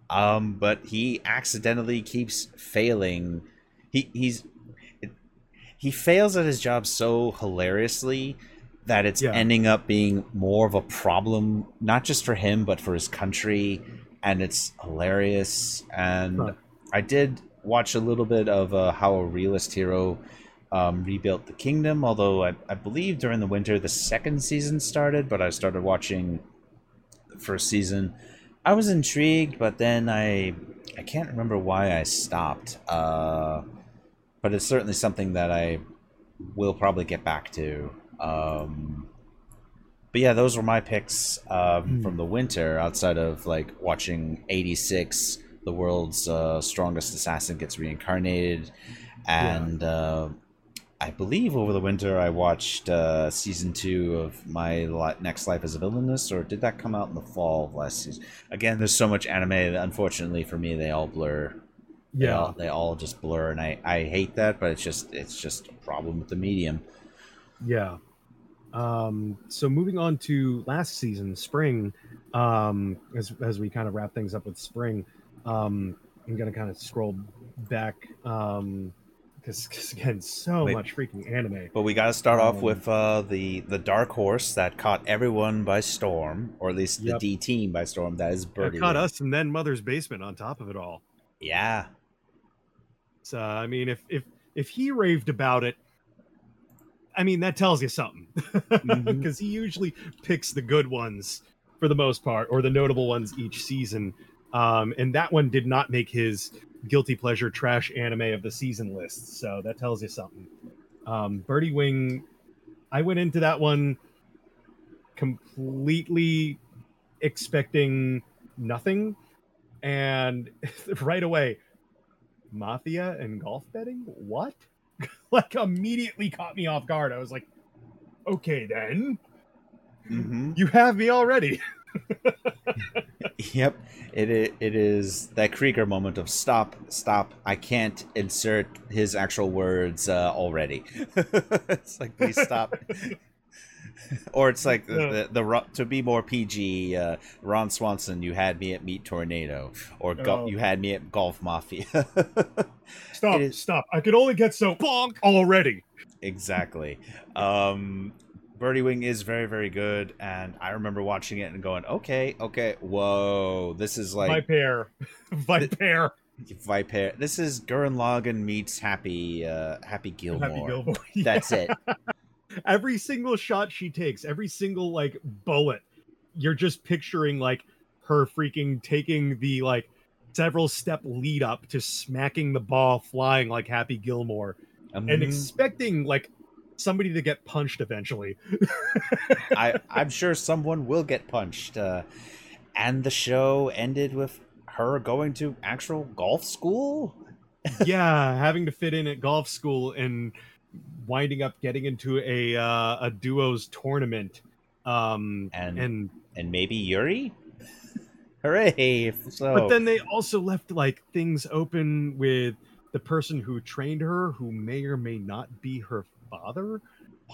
Um, but he accidentally keeps failing. He he's he fails at his job so hilariously that it's Yeah. ending up being more of a problem not just for him but for his country and it's hilarious and Huh. i did watch a little bit of uh, how a realist hero um, rebuilt the kingdom although I, I believe during the winter the second season started but i started watching the first season i was intrigued but then i i can't remember why i stopped uh, but it's certainly something that I will probably get back to. Um, but yeah, those were my picks um, Hmm. from the winter. Outside of like watching '86, the world's uh, strongest assassin gets reincarnated, and uh, I believe over the winter I watched uh, season two of My Li- Next Life as a Villainous, or did that come out in the fall of last season? Again, there's so much anime that unfortunately for me they all blur they Yeah. all, they all just blur and I, I hate that but it's just it's just a problem with the medium Yeah. Um, so moving on to last season, spring, um, as as we kind of wrap things up with spring, um, I'm gonna kind of scroll back um because again, so Wait. much freaking anime. but we got to start off Um, with uh, the the dark horse that caught everyone by storm or at least Yep. the D team by storm that is Birdie caught Wing. us and then Mother's Basement on top of it all. yeah So I mean, if if if he raved about it, I mean that tells you something, because Mhm. he usually picks the good ones for the most part, or the notable ones each season. Um, and that one did not make his guilty pleasure trash anime of the season list, so that tells you something. Um, Birdie Wing, I went into that one completely expecting nothing, and right away mafia and golf betting? What? Like immediately caught me off guard. I was like okay then. Hmm you have me already yep. It, i- it is that Krieger moment of stop stop I can't insert his actual words uh, already. It's like please stop. Or it's like the, the, the to be more PG, uh, Ron Swanson, you had me at Meat Tornado, or go- Oh. you had me at Golf Mafia. stop It is- stop. I could only get so bonk! already. Exactly. Um, Birdie Wing is very, very good, and I remember watching it and going, "Okay, okay, whoa, this is like viper viper Viper. This is Gurren Lagann meets Happy, uh, Happy Gilmore. happy gilmore That's it. every single shot she takes every single like bullet you're just picturing like her freaking taking the like several step lead up to smacking the ball flying like happy gilmore and Mhm. expecting like somebody to get punched eventually I, I'm sure someone will get punched. Uh, and the show ended with her going to actual golf school. yeah having to fit in at golf school and winding up getting into a uh, a duos tournament um And- and And maybe Yuri? Hooray! So, but then they also left like things open with the person who trained her who may or may not be her father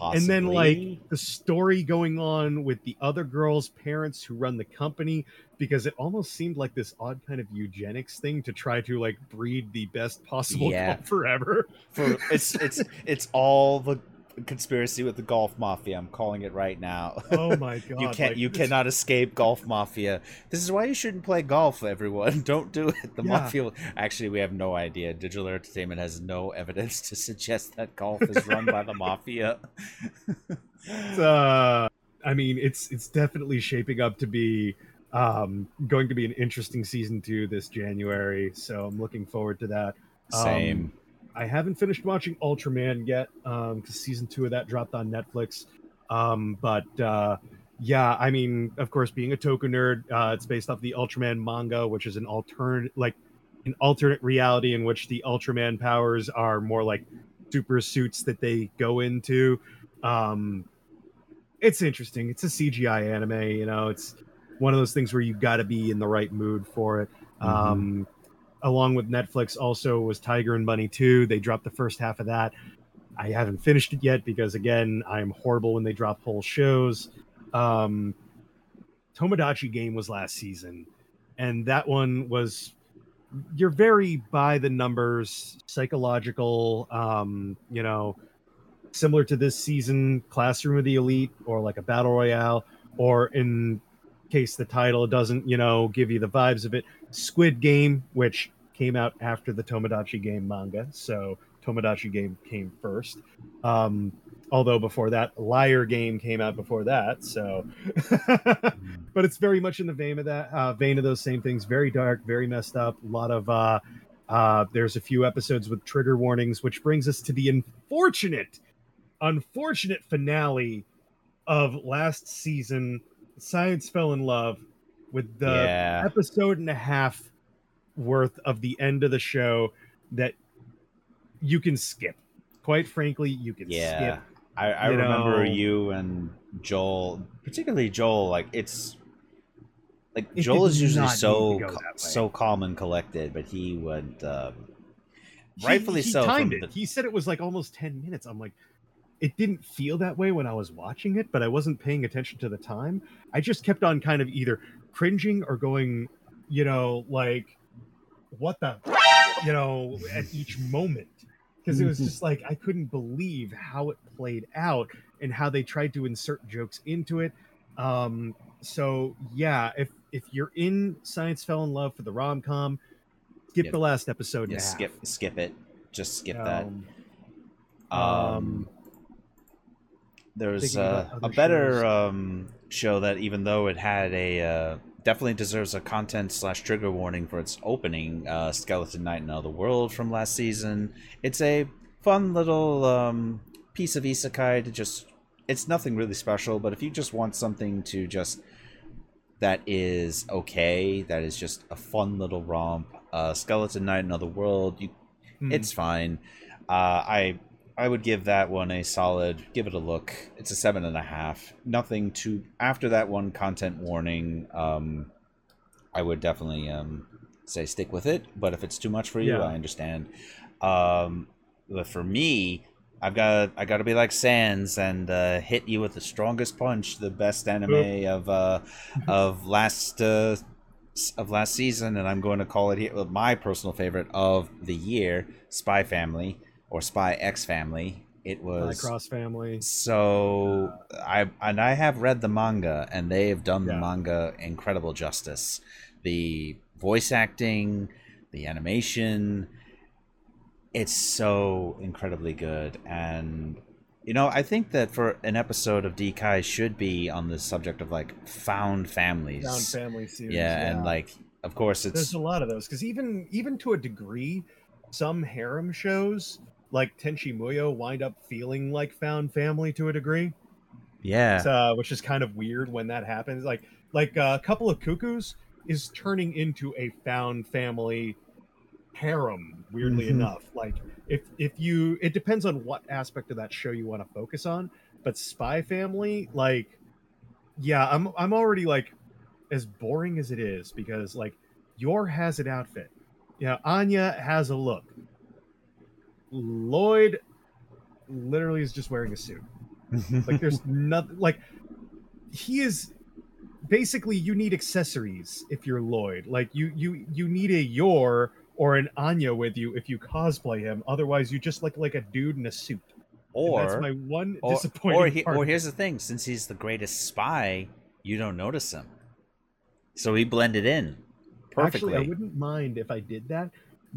and then like the story going on with the other girl's parents who run the company because it almost seemed like this odd kind of eugenics thing to try to like breed the best possible Yeah. golfer ever for it's it's it's all the conspiracy with the golf mafia. I'm calling it right now. oh my god you can't like, you cannot escape golf mafia this is why you shouldn't play golf everyone don't do it the Yeah. mafia actually we have no idea digital entertainment has no evidence to suggest that golf is run by the mafia uh, I mean, it's it's definitely shaping up to be um, going to be an interesting season two this January. So I'm looking forward to that. Um, same I haven't finished watching Ultraman yet um, because season two of that dropped on Netflix. Um, but uh, yeah, I mean, of course, being a Toku nerd, uh, it's based off the Ultraman manga, which is an alternate, like an alternate reality in which the Ultraman powers are more like super suits that they go into. Um, it's interesting. It's a CGI anime, you know. It's one of those things where you've got to be in the right mood for it. Mhm. Um, along with Netflix, also was Tiger and Bunny 2. They dropped the first half of that. I haven't finished it yet because, again, I'm horrible when they drop whole shows. Um, Tomodachi Game was last season, and that one was you're very by the numbers, psychological. Um, you know, similar to this season, Classroom of the Elite, or like a battle royale, or in case the title doesn't, you know, give you the vibes of it, Squid Game, which came out after the Tomodachi Game manga, so Tomodachi Game came first. Um, although before that, Liar Game came out before that, so. but it's very much in the vein of that, uh, vein of those same things. Very dark, very messed up. A lot of. Uh, uh, there's a few episodes with trigger warnings, which brings us to the unfortunate, unfortunate finale of last season. Science fell in love with the yeah. episode and a half worth of the end of the show that you can skip. Quite frankly, you can Yeah. skip. I, I you remember know- you and Joel, particularly Joel. Like it's like It Joel is usually so to go ca- that way. so calm and collected, but he would um, He- rightfully he so. timed it. the- He said it was like almost 10 minutes. I'm like, it didn't feel that way when I was watching it, but I wasn't paying attention to the time. I just kept on kind of either cringing or going, you know, like, what the, you know, at each moment. Because it was just like, I couldn't believe how it played out and how they tried to insert jokes into it. Um, so yeah, if if you're in Science Fell in Love for the rom com, skip Yeah. the last episode. yeah, a half. skip skip it. Just skip that. Um, Um, um, there's uh, a better shows. um, show that even though it had a uh, definitely deserves a content slash trigger warning for its opening uh, skeleton knight in other world from last season it's a fun little um, piece of isekai to just it's nothing really special but if you just want something to just that is okay that is just a fun little romp uh, skeleton knight in other world you hmm. it's fine. Uh, I I would give that one a solid. Give it a look. It's a seven and a half. Nothing to after that one content warning. Um, I would definitely um, say stick with it. But if it's too much for you, Yeah. I understand. Um, but for me, I've got I got to be like Sans and uh, hit you with the strongest punch, the best anime of uh, of last uh, of last season, and I'm going to call it here my personal favorite of the year, Spy Family or Spy X Family. It was Cross Family. so I and I have read the manga, and they have done the manga incredible justice. The voice acting, the animation, it's so incredibly good. And you know, I think that for an episode of DKai should be on the subject of like found families. Found Family series. yeah, and like of course it's there's a lot of those because even even to a degree, some harem shows like Tenchi Muyo wind up feeling like Found Family to a degree, yeah. uh, which is kind of weird when that happens. Like like uh, a couple of cuckoos is turning into a Found Family harem. Weirdly Mhm. enough, like if if you, it depends on what aspect of that show you want to focus on. But Spy Family, like, yeah, I'm I'm already like as boring as it is because like Yor has an outfit. You know, Anya has a look. Loid literally is just wearing a suit. Like there's nothing like he is basically you need accessories if you're Loid. Like you you you need a Yor or an Anya with you if you cosplay him. Otherwise you just look like a dude in a suit. And or that's my one or, disappointing or, he, part. or here's the thing since he's the greatest spy you don't notice him so he blended in perfectly Actually, I wouldn't mind if I did that,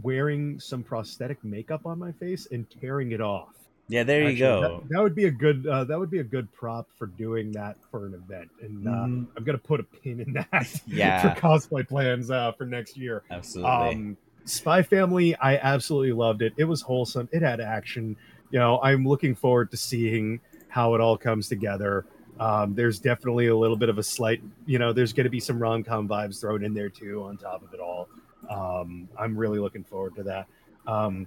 wearing some prosthetic makeup on my face and tearing it off. yeah there you go That, that would be a good. Uh, that would be a good prop for doing that for an event, and uh, Mhm. I'm gonna put a pin in that. Yeah. for cosplay plans uh, for next year. absolutely Um, Spy Family, I absolutely loved it. It was wholesome. It had action. You know, I'm looking forward to seeing how it all comes together. Um, there's definitely a little bit of a slight, you know, there's going to be some rom com vibes thrown in there too on top of it all. Um, I'm really looking forward to that. Um,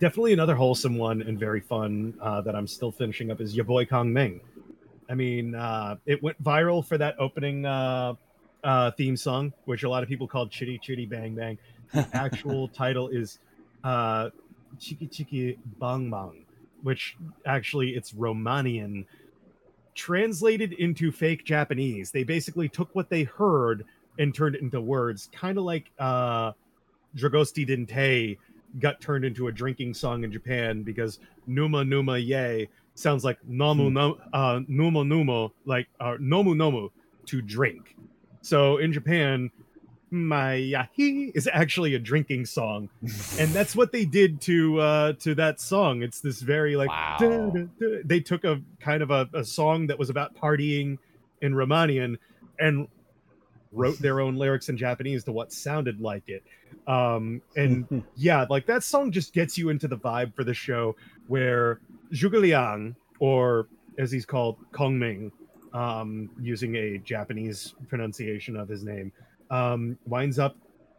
definitely another wholesome one and very fun uh, that I'm still finishing up is your boy Kong Ming. I mean, uh, it went viral for that opening uh, uh, theme song, which a lot of people called Chitty Chitty Bang Bang. The actual title is uh, Chiki Chiki Bang Bang, which actually it's Romanian. Translated into fake Japanese, they basically took what they heard and turned it into words, kind of like uh, Dragostea Din Tei got turned into a drinking song in Japan because Numa Numa Ye sounds like Nomu Hmm. no, uh, Numo Numo, like uh, Nomu Nomu to drink. So in Japan, Mayahi is actually a drinking song, and that's what they did to uh, to that song. It's this very like Wow. duh, duh, duh. they took a kind of a, a song that was about partying in Romanian and wrote their own lyrics in Japanese to what sounded like it. Um, and yeah, like that song just gets you into the vibe for the show where Zhuge Liang, or as he's called, Kong Ming, um, using a Japanese pronunciation of his name, um, winds up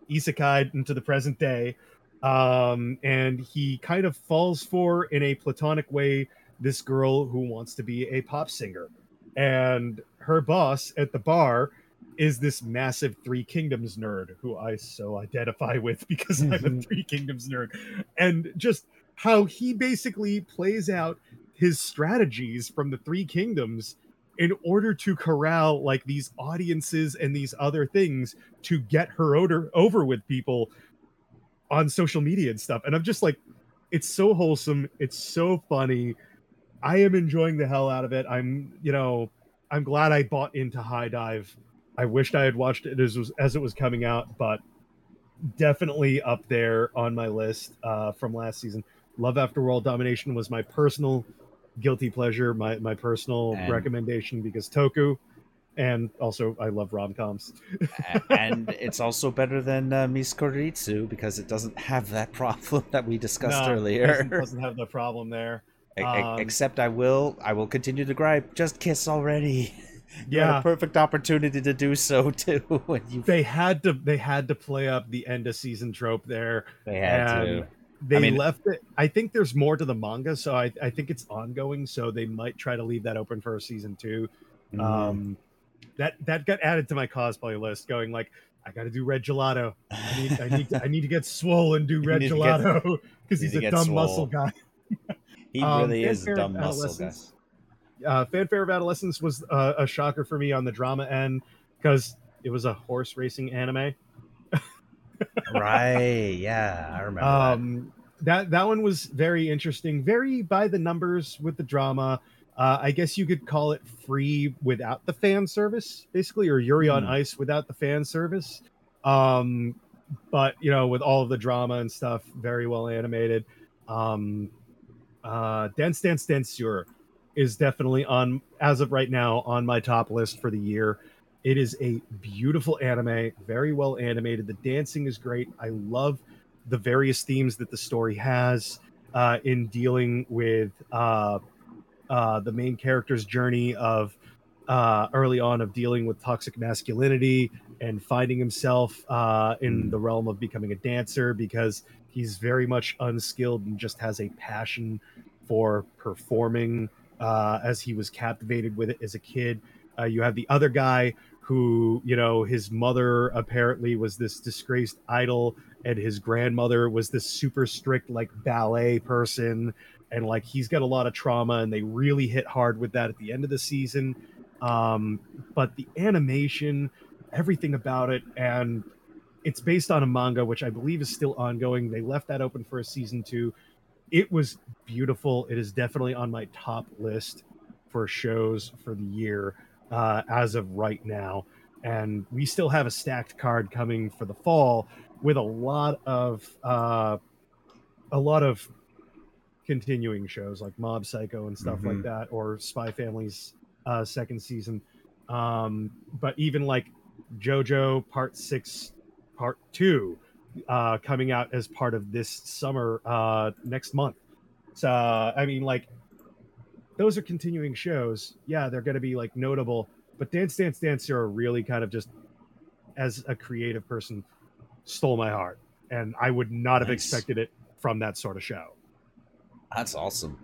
isekai into the present day. Um, and he kind of falls for, in a platonic way, this girl who wants to be a pop singer. And her boss at the bar is this massive Three Kingdoms nerd who I so identify with because I'm a mm-hmm. Three Kingdoms nerd. And just how he basically plays out his strategies from the Three Kingdoms in order to corral like these audiences and these other things to get her over, over with people on social media and stuff. And I'm just like, it's so wholesome. It's so funny. I am enjoying the hell out of it. I'm, you know, I'm glad I bought into HIDIVE. I wished I had watched it as as it was coming out, but definitely up there on my list uh, from last season. Love After World Domination was my personal guilty pleasure, my my personal And- recommendation because Toku, and also I love rom coms. And it's also better than uh, Miss Kuroitsu because it doesn't have that problem that we discussed earlier. doesn't, doesn't have the problem there. Um, Except I will, I will continue to gripe. Just kiss already. Yeah, perfect opportunity to do so too. They had to they had to play up the end of season trope there. they had to. They mean- left it. I think there's more to the manga, so I, I think it's ongoing. So they might try to leave that open for a season two. Mhm. Um, that that got added to my cosplay list. Going like, I got to do red gelato. I need I need to, I need to get swole and do red need to get- gelato because he's a dumb swole. muscle guy. he um, really is a dumb muscle guy. Uh, Fanfare of Adolescence was uh, a shocker for me on the drama end because it was a horse racing anime. right? Yeah, I remember um that that one was very interesting very by the numbers with the drama uh, i guess you could call it free without the fan service basically or yuri on Hmm. ice without the fan service um but you know with all of the drama and stuff very well animated um uh dance dance danseur is definitely on as of right now on my top list for the year. It is a beautiful anime very well animated. The dancing is great. I love the various themes that the story has uh, in dealing with uh, uh, the main character's journey of uh, early on of dealing with toxic masculinity and finding himself uh, in the realm of becoming a dancer because he's very much unskilled and just has a passion for performing uh, as he was captivated with it as a kid. Uh, you have the other guy who, you know, his mother apparently was this disgraced idol and his grandmother was this super strict like ballet person. And like he's got a lot of trauma and they really hit hard with that at the end of the season. Um but the animation everything about it and it's based on a manga which i believe is still ongoing. They left that open for a season two it was beautiful it is definitely on my top list for shows for the year uh, as of right now and we still have a stacked card coming for the fall with a lot of uh, a lot of continuing shows like Mob Psycho and stuff like Mhm. that, or Spy Family's uh, second season. Um, but even like JoJo Part Six, Part Two, uh, coming out as part of this summer uh, next month. So I mean, like those are continuing shows. Yeah, they're going to be like notable, but Dance Dance Danseur really kind of just, as a creative person, stole my heart, and I would not have expected it from that sort of show. That's awesome.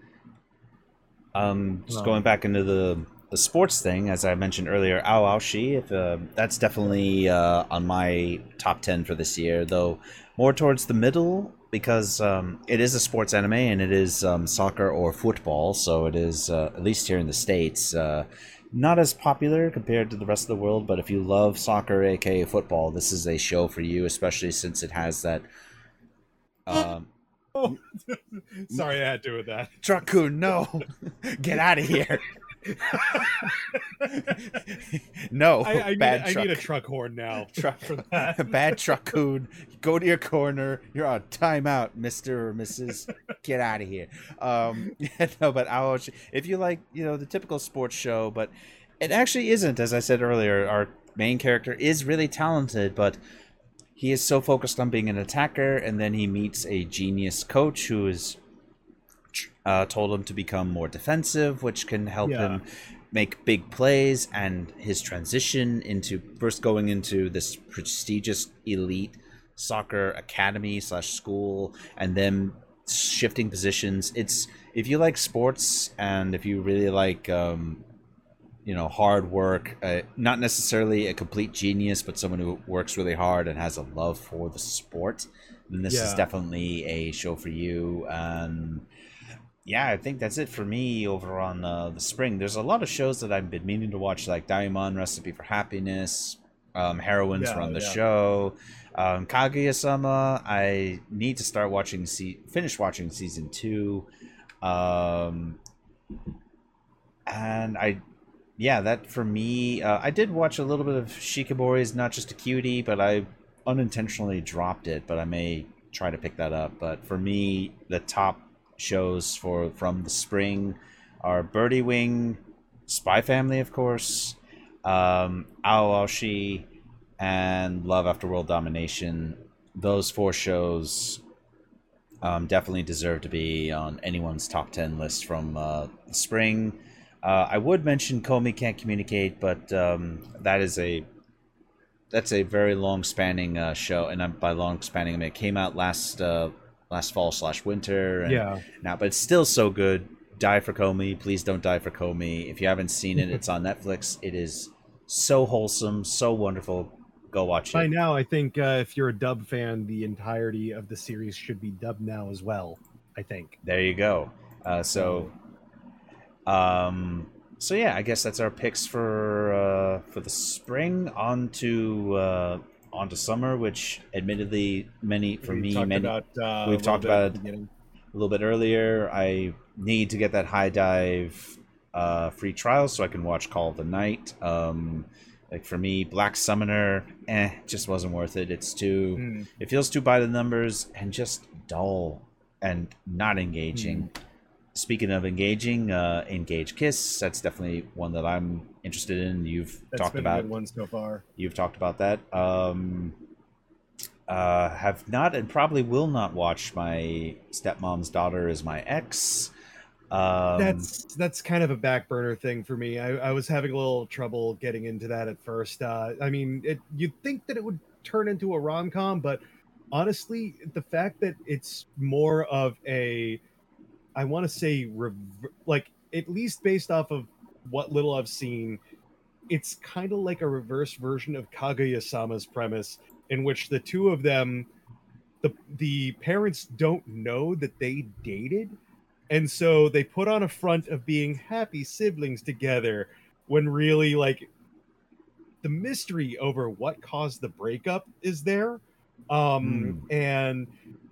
Um, just Um, going back into the the sports thing, as I mentioned earlier, Ao Aoashi, if uh, that's definitely uh, on my top ten for this year, though more towards the middle because um, it is a sports anime and it is um, soccer or football, so it is uh, at least here in the states. Uh, not as popular compared to the rest of the world, but if you love soccer, aka football, this is a show for you, especially since it has that. Um, Oh, sorry, I had to with that. Truckun, no, get out of here. no, I, I, need, bad I truck. need a truck horn now. Truck- for that. bad truckun. Go to your corner. You're on timeout, Mister or Mrs. Get out of here. Um, yeah, no, but I'll, if you like, you know, the typical sports show, but it actually isn't. As I said earlier, our main character is really talented, but he is so focused on being an attacker, and then he meets a genius coach who is uh, told him to become more defensive, which can help Yeah. him make big plays. And his transition into first going into this prestigious elite soccer academy slash school, and then shifting positions. It's if you like sports and if you really like um, you know hard work uh, not necessarily a complete genius but someone who works really hard and has a love for the sport then this is definitely a show for you and yeah i think that's it for me over on uh, the spring there's a lot of shows that i've been meaning to watch like Deaimon recipe for happiness um, heroines Yeah, run the yeah. show um, kaguya-sama i need to start watching se- finish watching season two um, and i yeah, that for me, uh, I did watch a little bit of Shikimori's Not Just a Cutie, but I unintentionally dropped it. But I may try to pick that up. But for me, the top shows for from the spring are Birdie Wing, Spy Family, of course, um, Aoashi, and Love After World Domination. Those four shows um, definitely deserve to be on anyone's top 10 list from uh, the spring. Uh, I would mention Komi can't communicate, but um, that is a that's a very long spanning uh, show, and I'm, by long spanning, I mean it came out last uh, last fall slash winter. And Yeah. Now, but it's still so good. Die for Komi, please don't die for Komi. If you haven't seen it, it's on Netflix. It is so wholesome, so wonderful. Go watch By it. By now, I think uh, if you're a dub fan, the entirety of the series should be dubbed now as well. I think. There you go. Uh, so, um, so yeah, I guess that's our picks for uh, for the spring. On to uh, on to summer, which admittedly many for We me many about, uh, we've talked about it. a little bit earlier. I need to get that HIDIVE uh, free trial so I can watch Call of the Night. Um, like for me, Black Summoner, eh, just wasn't worth it. It's too, Mm. it feels too by the numbers and just dull and not engaging. Speaking of engaging, uh, Engage Kiss, that's definitely one that I'm interested in. You've That's talked about one so far. You've talked about that. Um, uh, have not and probably will not watch my stepmom's daughter is my ex. Um, that's that's kind of a back burner thing for me. I, I was having a little trouble getting into that at first. Uh, I mean, it, you'd think that it would turn into a rom com, but honestly, the fact that it's more of a, I want to say, like at least based off of what little I've seen, it's kind of like a reverse version of Kaguya-sama's premise, in which the two of them, the the parents don't know that they dated and so they put on a front of being happy siblings together when really like the mystery over what caused the breakup is there. Um and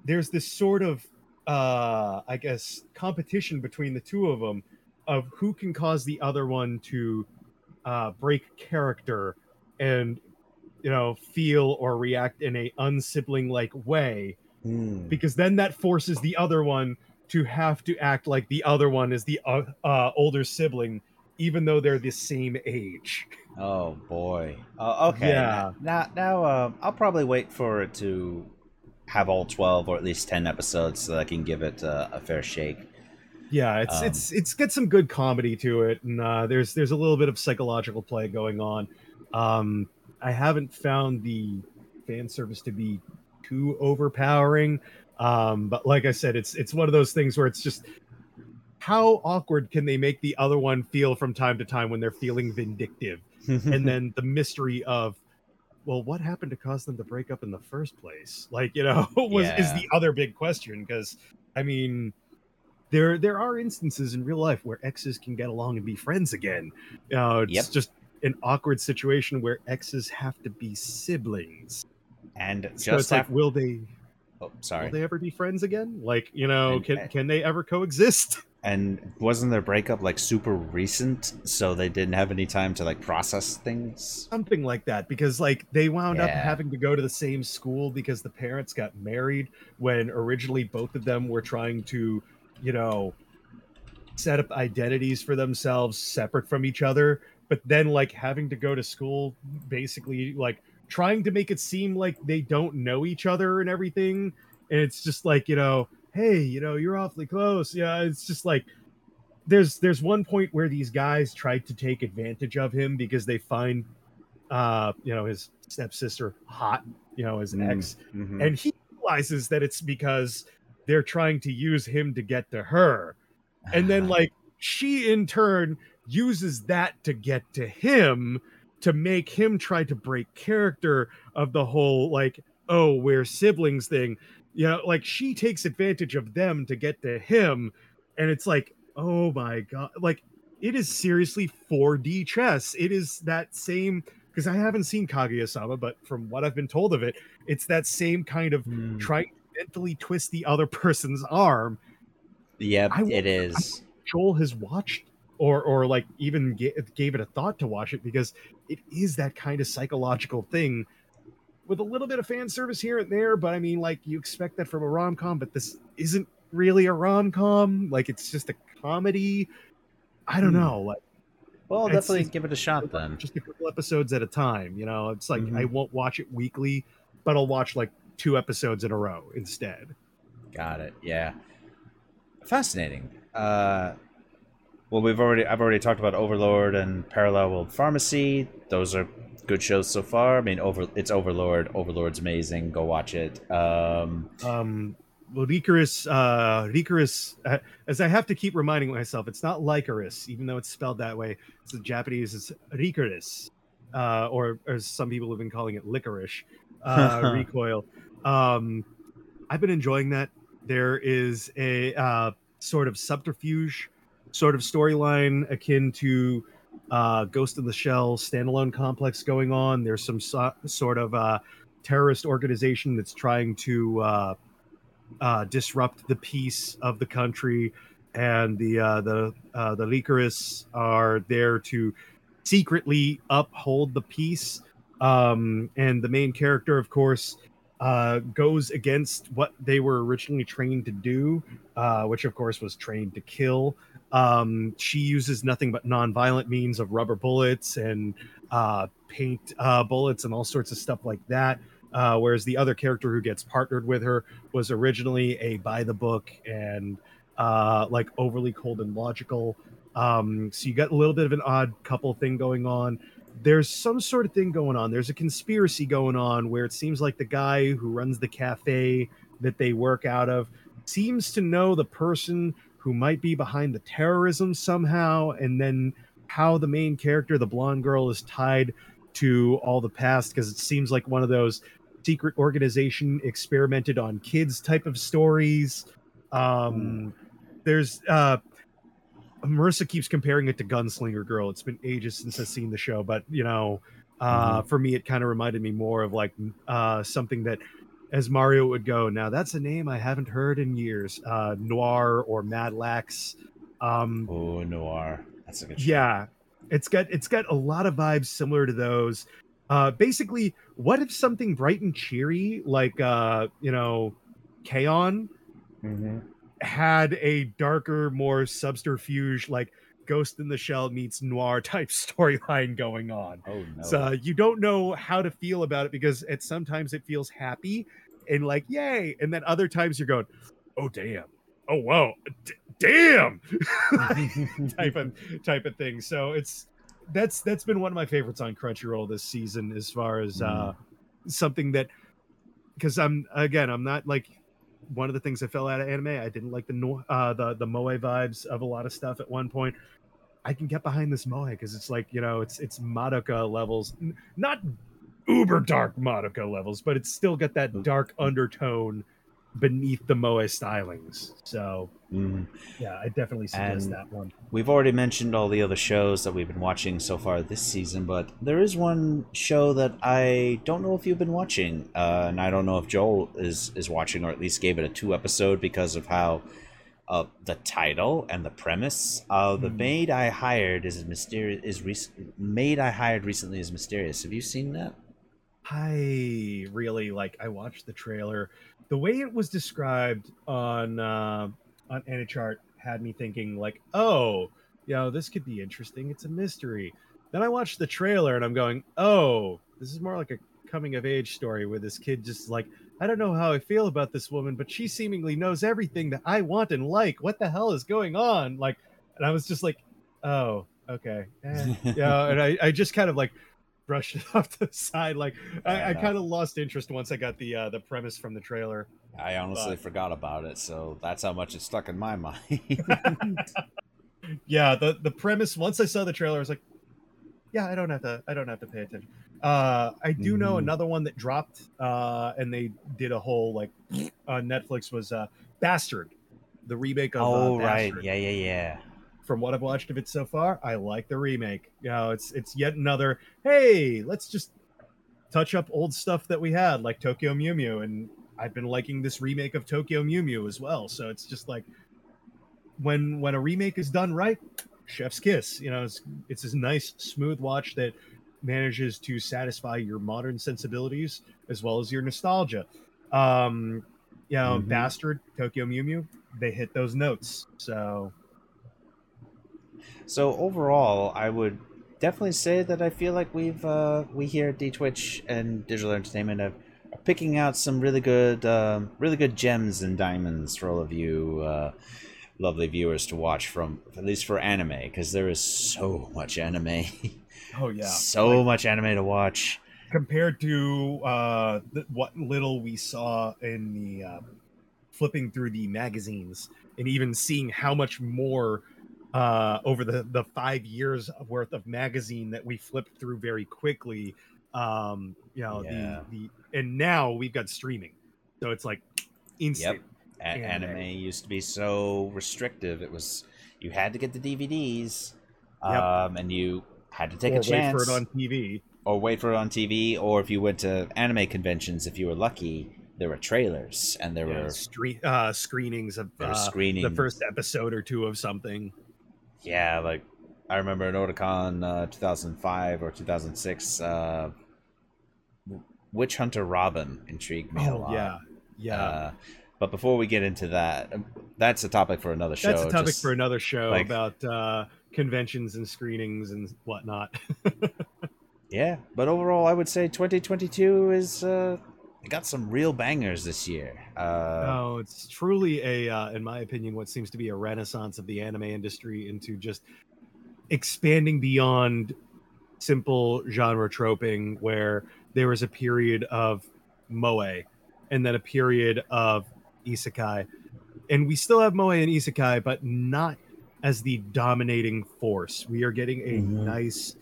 there's this sort of uh i guess competition between the two of them of who can cause the other one to uh break character and you know feel or react in a unsibling like way hmm. because then that forces the other one to have to act like the other one is the uh, uh, older sibling, even though they're the same age. Oh boy. Uh, okay. Yeah. Now, now, uh, I'll probably wait for it to have all twelve or at least ten episodes so that I can give it uh, a fair shake. Yeah, it's Um, it's it's got some good comedy to it, and uh, there's there's a little bit of psychological play going on. Um, I haven't found the fan service to be too overpowering, um, but like I said, it's it's one of those things where it's just how awkward can they make the other one feel from time to time when they're feeling vindictive, and then the mystery of well what happened to cause them to break up in the first place? Like you know was is the other big question because i mean there there are instances in real life where exes can get along and be friends again know it's Yep. just an awkward situation where exes have to be siblings and so just it's like will they oh, sorry. will they ever be friends again like you know And- can uh, can they ever coexist And wasn't their breakup like super recent, so they didn't have any time to like process things? something like that because like they wound up having to go to the same school because the parents got married when originally both of them were trying to you know set up identities for themselves separate from each other but then like having to go to school basically like trying to make it seem like they don't know each other and everything and it's just like you know hey you know you're awfully close yeah it's just like there's there's one point where these guys tried to take advantage of him because they find uh you know his stepsister hot you know his Mm. ex Mhm. and he realizes that it's because they're trying to use him to get to her. And then Ah, like she in turn uses that to get to him to make him try to break character of the whole like oh we're siblings thing. You know like she takes advantage of them to get to him. And it's like oh my god like it is seriously 4d chess. It is that same because i haven't seen kaguya-sama but from what i've been told of it it's that same kind of Hmm. trying mentally twist the other person's arm Yep, I it wonder- Joel has watched or or like even ga- gave it a thought to watch it because it is that kind of psychological thing with a little bit of fan service here and there but i mean like you expect that from a rom-com but this isn't really a rom-com like it's just a comedy i don't Hmm. know like Well, it's- definitely give it a shot then. just a couple episodes at a time you know it's like i Mhm. won't watch it weekly but i'll watch like two episodes in a row instead Got it. Yeah. Fascinating. Uh, well, we've already I've already talked about Overlord and Parallel World Pharmacy. Those are good shows so far. I mean, over it's Overlord. Overlord's amazing. Go watch it. Um, um well Lycoris, uh Lycoris, uh, as I have to keep reminding myself, it's not Licorice, even though it's spelled that way. It's the Japanese, it's Licorice, uh, or as some people have been calling it licorice, uh, recoil. Um, I've been enjoying that. There is a uh, sort of subterfuge, sort of storyline akin to uh, Ghost in the Shell standalone complex going on. There's some so- sort of uh, terrorist organization that's trying to uh, uh, disrupt the peace of the country, and the uh, the uh, the Lycoris are there to secretly uphold the peace. Um, and the main character, of course, uh, goes against what they were originally trained to do, uh, which of course was trained to kill. Um, she uses nothing but non-violent means of rubber bullets and uh, paint uh, bullets and all sorts of stuff like that. Uh, whereas the other character who gets partnered with her was originally a by the book and uh, like overly cold and logical. Um, so you got a little bit of an odd couple thing going on. There's some sort of thing going on. There's a conspiracy going on where it seems like the guy who runs the cafe that they work out of seems to know the person who might be behind the terrorism somehow, and then how the main character, the blonde girl, is tied to all the past because it seems like one of those secret organization experimented on kids type of stories. Um, there's uh, Marissa keeps comparing it to Gunslinger Girl. It's been ages since I've seen the show, but you know, uh, for me, it kind of reminded me more of like uh, something that, as Mario would go, now that's a name I haven't heard in years. Uh, Noir or Madlax. Um, oh, Noir. That's a good. show. yeah, it's got it's got a lot of vibes similar to those. Uh, basically, what if something bright and cheery like uh, you know, K-On! Mhm. Had a darker, more subterfuge, like Ghost in the Shell meets noir type storyline going on. Oh no. So uh, you don't know how to feel about it because it sometimes it feels happy and like yay, and then other times you're going, oh damn, oh whoa, d- damn, type of type of thing. So it's that's that's been one of my favorites on Crunchyroll this season, as far as uh, something that because I'm again I'm not like one of the things that fell out of anime. I didn't like the uh, the the moe vibes of a lot of stuff at one point. I can get behind this moe because it's like you know it's it's Madoka levels, not uber dark Madoka levels, but it's still got that dark undertone beneath the moe stylings. So Mm. yeah, I definitely suggest And- that one. We've already mentioned all the other shows that we've been watching so far this season, but there is one show that I don't know if you've been watching, uh, and I don't know if Joel is is watching or at least gave it a two episode because of how uh, the title and the premise. Uh, the Hmm. maid I hired is mysterious. Is rec- maid I hired recently is mysterious. Have you seen that? I really like. I watched the trailer. The way it was described on uh, on AniChart had me thinking like, oh, you know, this could be interesting. It's a mystery. Then I watched the trailer and I'm going, oh, this is more like a coming of age story where this kid just like, I don't know how I feel about this woman, but she seemingly knows everything that I want and like. What the hell is going on? Like, and I was just like, oh, okay, eh. yeah. And I, I just kind of like brushed it off the side. Like, I, I Yeah. kind of lost interest once I got the uh, the premise from the trailer. I honestly But- forgot about it, so that's how much it stuck in my mind. yeah the the premise once i saw the trailer i was like yeah i don't have to i don't have to pay attention uh i do know Mhm. another one that dropped uh and they did a whole like on netflix was uh bastard the remake of uh, oh right, yeah, yeah, yeah. From what i've watched of it so far i like the remake. You know it's it's yet another hey let's just touch up old stuff that we had like tokyo mew mew and i've been liking this remake of tokyo mew mew as well. So it's just like when when a remake is done right chef's kiss. You know it's it's this nice smooth watch that manages to satisfy your modern sensibilities as well as your nostalgia. Um you know Mhm. bastard tokyo mew mew they hit those notes. So So overall, I would definitely say that I feel like we've uh, we here at D Twitch and Digital Entertainment have are picking out some really good, um, really good gems and diamonds for all of you uh, lovely viewers to watch from, at least for anime, because there is so much anime, oh yeah so Like, much anime to watch. compared to uh th- what little we saw in the uh, flipping through the magazines and even seeing how much more uh over the the five years worth of magazine that we flipped through very quickly um you know Yeah. the the and now we've got streaming so it's like instant A- Anime. anime used to be so restrictive; it was you had to get the DVDs, Yep. um, and you had to take or a chance. wait for it on tv or wait for it on TV, or if you went to anime conventions, if you were lucky, there were trailers and there yeah, were stre- uh screenings of uh, screenings. the first episode or two of something yeah, like I remember at Otakon uh, 2005 or 2006, uh, Witch Hunter Robin intrigued me a oh lot. yeah yeah Uh, but before we get into that, um, that's a topic for another show. That's a topic just- for another show like- about uh, conventions and screenings and whatnot. Yeah, but overall, I would say 2022 is uh, it got some real bangers this year. Uh, oh, it's truly a, uh, in my opinion, what seems to be a renaissance of the anime industry into just expanding beyond simple genre troping, where there was a period of moe and then a period of isekai, and we still have moe and isekai, but not as the dominating force. We are getting a Mhm. nice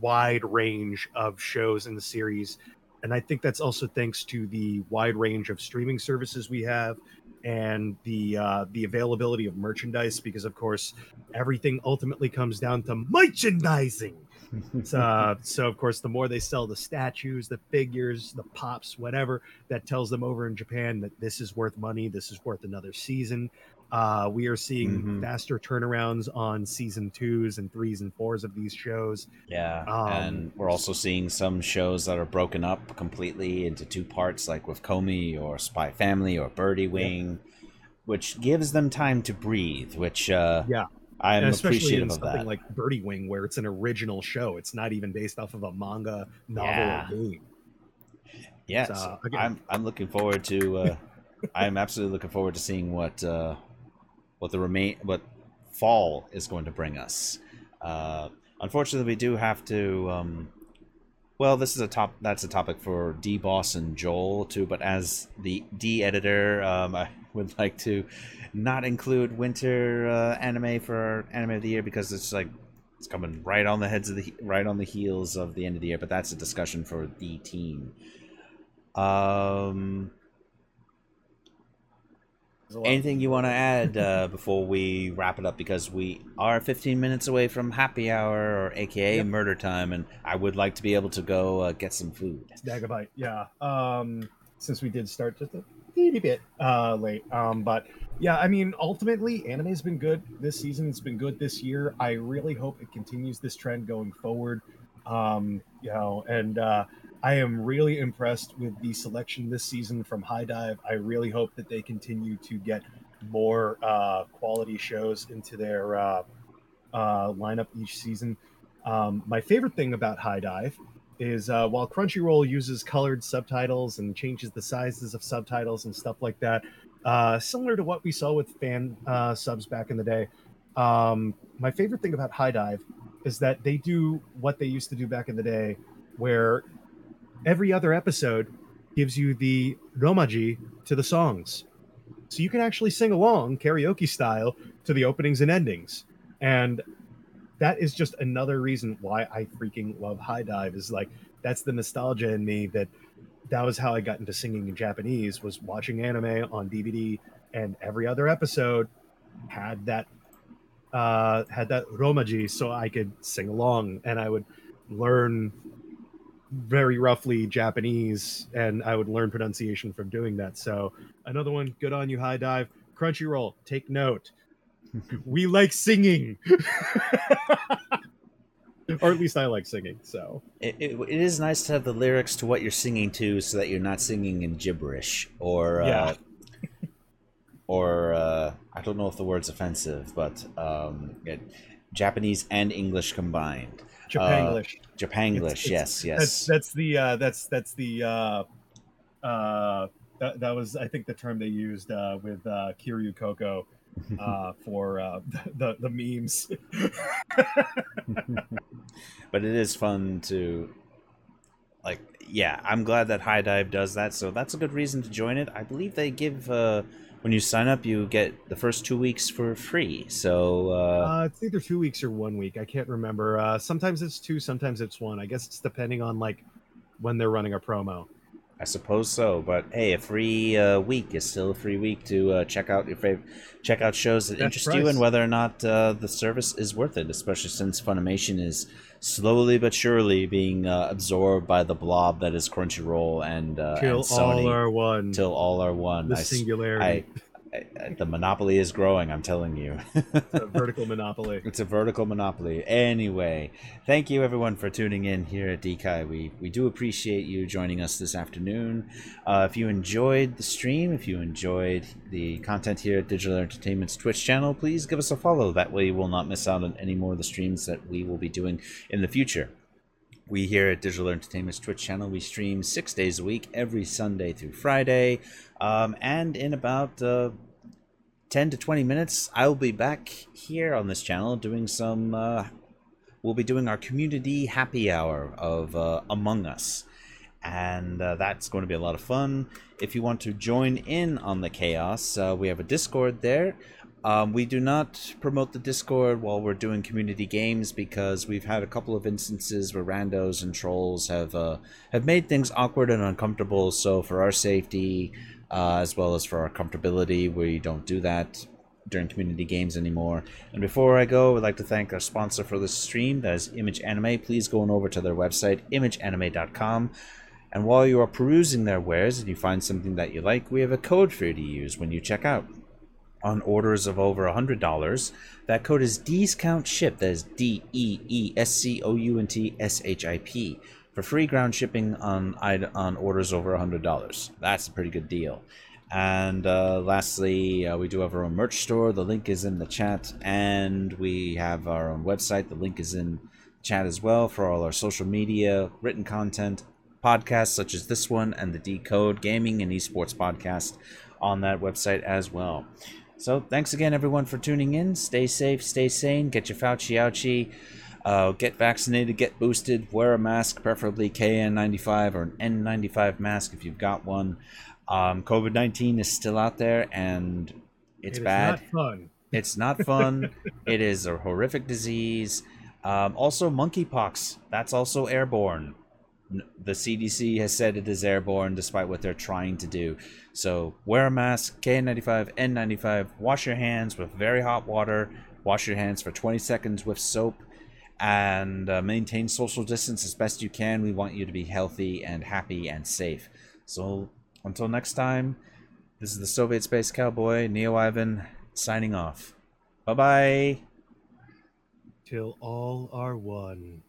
wide range of shows in the series and i think that's also thanks to the wide range of streaming services we have and the uh, the availability of merchandise because of course everything ultimately comes down to merchandising. Uh, so of course the more they sell the statues the figures the pops whatever that tells them over in japan that this is worth money this is worth another season uh, we are seeing Mhm. faster turnarounds on season twos and threes and fours of these shows Yeah, Um, and we're also seeing some shows that are broken up completely into two parts, like with Komi or Spy Family or Birdie Wing, which gives them time to breathe. Which uh, Yeah. I'm and especially appreciative in of something that. like Birdie Wing, where it's an original show. It's not even based off of a manga, novel, Yeah. or game. yes, uh, again- I'm I'm looking forward to uh, I'm absolutely looking forward to seeing what uh, what the remain what fall is going to bring us. Uh, unfortunately, we do have to. Um, well, this is a top. That's a topic for D Boss and Joel too. But as the D editor, um, I would like to not include winter uh, anime for anime of the year because it's like it's coming right on the heads of the right on the heels of the end of the year. But that's a discussion for the team. Um, anything you want to add uh, before we wrap it up? Because we are 15 minutes away from happy hour, or AKA yep. murder time, and I would like to be able to go uh, get some food. Dagobite, yeah. Um, since we did start just a teeny bit uh, late, um, but yeah, I mean, ultimately, anime's been good this season. It's been good this year. I really hope it continues this trend going forward. Um, you know, and uh, I am really impressed with the selection this season from HIDIVE. I really hope that they continue to get more uh, quality shows into their uh, uh, lineup each season. Um, my favorite thing about HIDIVE is uh, while Crunchyroll uses colored subtitles and changes the sizes of subtitles and stuff like that, uh, similar to what we saw with fan uh, subs back in the day. Um, my favorite thing about HIDIVE is that they do what they used to do back in the day, where every other episode gives you the romaji to the songs. So you can actually sing along karaoke style to the openings and endings. And that is just another reason why I freaking love HIDIVE is like that's the nostalgia in me that that was how I got into singing in Japanese was watching anime on DVD and every other episode had that uh had that romaji so I could sing along and I would learn very roughly Japanese, and I would learn pronunciation from doing that. So another one, good on you, HIDIVE. Crunchyroll, take note. we like singing. or at least I like singing. So it, it, it is nice to have the lyrics to what you're singing to, so that you're not singing in gibberish or yeah. uh, or uh, I don't know if the word's offensive, but um, it, Japanese and English combined. Japanglish. Uh, Japanglish. yes, yes. That's that's the uh, that's that's the uh, uh, that, that was I think the term they used uh, with uh, Kiryu Coco uh, for uh, the the memes. but it is fun to like yeah i'm glad that HIDIVE does that so that's a good reason to join it i believe they give uh when you sign up, you get the first two weeks for free. So uh, uh, it's either two weeks or one week. I can't remember. Uh, sometimes it's two, sometimes it's one. I guess it's depending on like when they're running a promo. I suppose so, but hey, a free uh, week is still a free week to uh, check out your favorite, check out shows that That's interest price. you, and whether or not uh, the service is worth it. Especially since Funimation is slowly but surely being uh, absorbed by the blob that is Crunchyroll and, uh, till and Sony. all are one. Till all are one. The I, singularity. I, the monopoly is growing i'm telling you. It's a vertical monopoly. It's a vertical monopoly. Anyway thank you everyone for tuning in here at dekai we we do appreciate you joining us this afternoon. Uh, if you enjoyed the stream if you enjoyed the content here at digital entertainment's twitch channel please give us a follow. That way you will not miss out on any more of the streams that we will be doing in the future we here at Digital Entertainment's Twitch channel, we stream six days a week, every Sunday through Friday. Um, and in about uh, 10 to 20 minutes, I'll be back here on this channel doing some. Uh, we'll be doing our community happy hour of uh, Among Us. And uh, that's going to be a lot of fun. If you want to join in on the chaos, uh, we have a Discord there. Um, we do not promote the Discord while we're doing community games because we've had a couple of instances where randos and trolls have uh, have made things awkward and uncomfortable. So for our safety, uh, as well as for our comfortability, we don't do that during community games anymore. And before I go, I'd like to thank our sponsor for this stream, that is Image Anime. Please go on over to their website, imageanime.com. And while you are perusing their wares and you find something that you like, we have a code for you to use when you check out on orders of over $100. That code is Deescount Ship. That is D E E S C O U N T S H I P for free ground shipping on on orders over $100. That's a pretty good deal. And uh, lastly, uh, we do have our own merch store. The link is in the chat. And we have our own website. The link is in chat as well for all our social media, written content, podcasts such as this one, and the Decode Gaming and Esports podcast on that website as well. So thanks again, everyone, for tuning in. Stay safe, stay sane, get your Fauci ouchie. Uh, get vaccinated, get boosted, wear a mask, preferably KN95 or an N95 mask if you've got one. Um, COVID 19 is still out there and it's It bad. not fun. It's not fun. it is a horrific disease. Um, also, monkeypox. That's also airborne. The CDC has said it is airborne despite what they're trying to do. So, wear a mask, KN95, N95, wash your hands with very hot water, wash your hands for 20 seconds with soap, and uh, maintain social distance as best you can. We want you to be healthy and happy and safe. So, until next time, this is the Soviet Space Cowboy, Neo Ivan, signing off. Bye bye. Till all are one.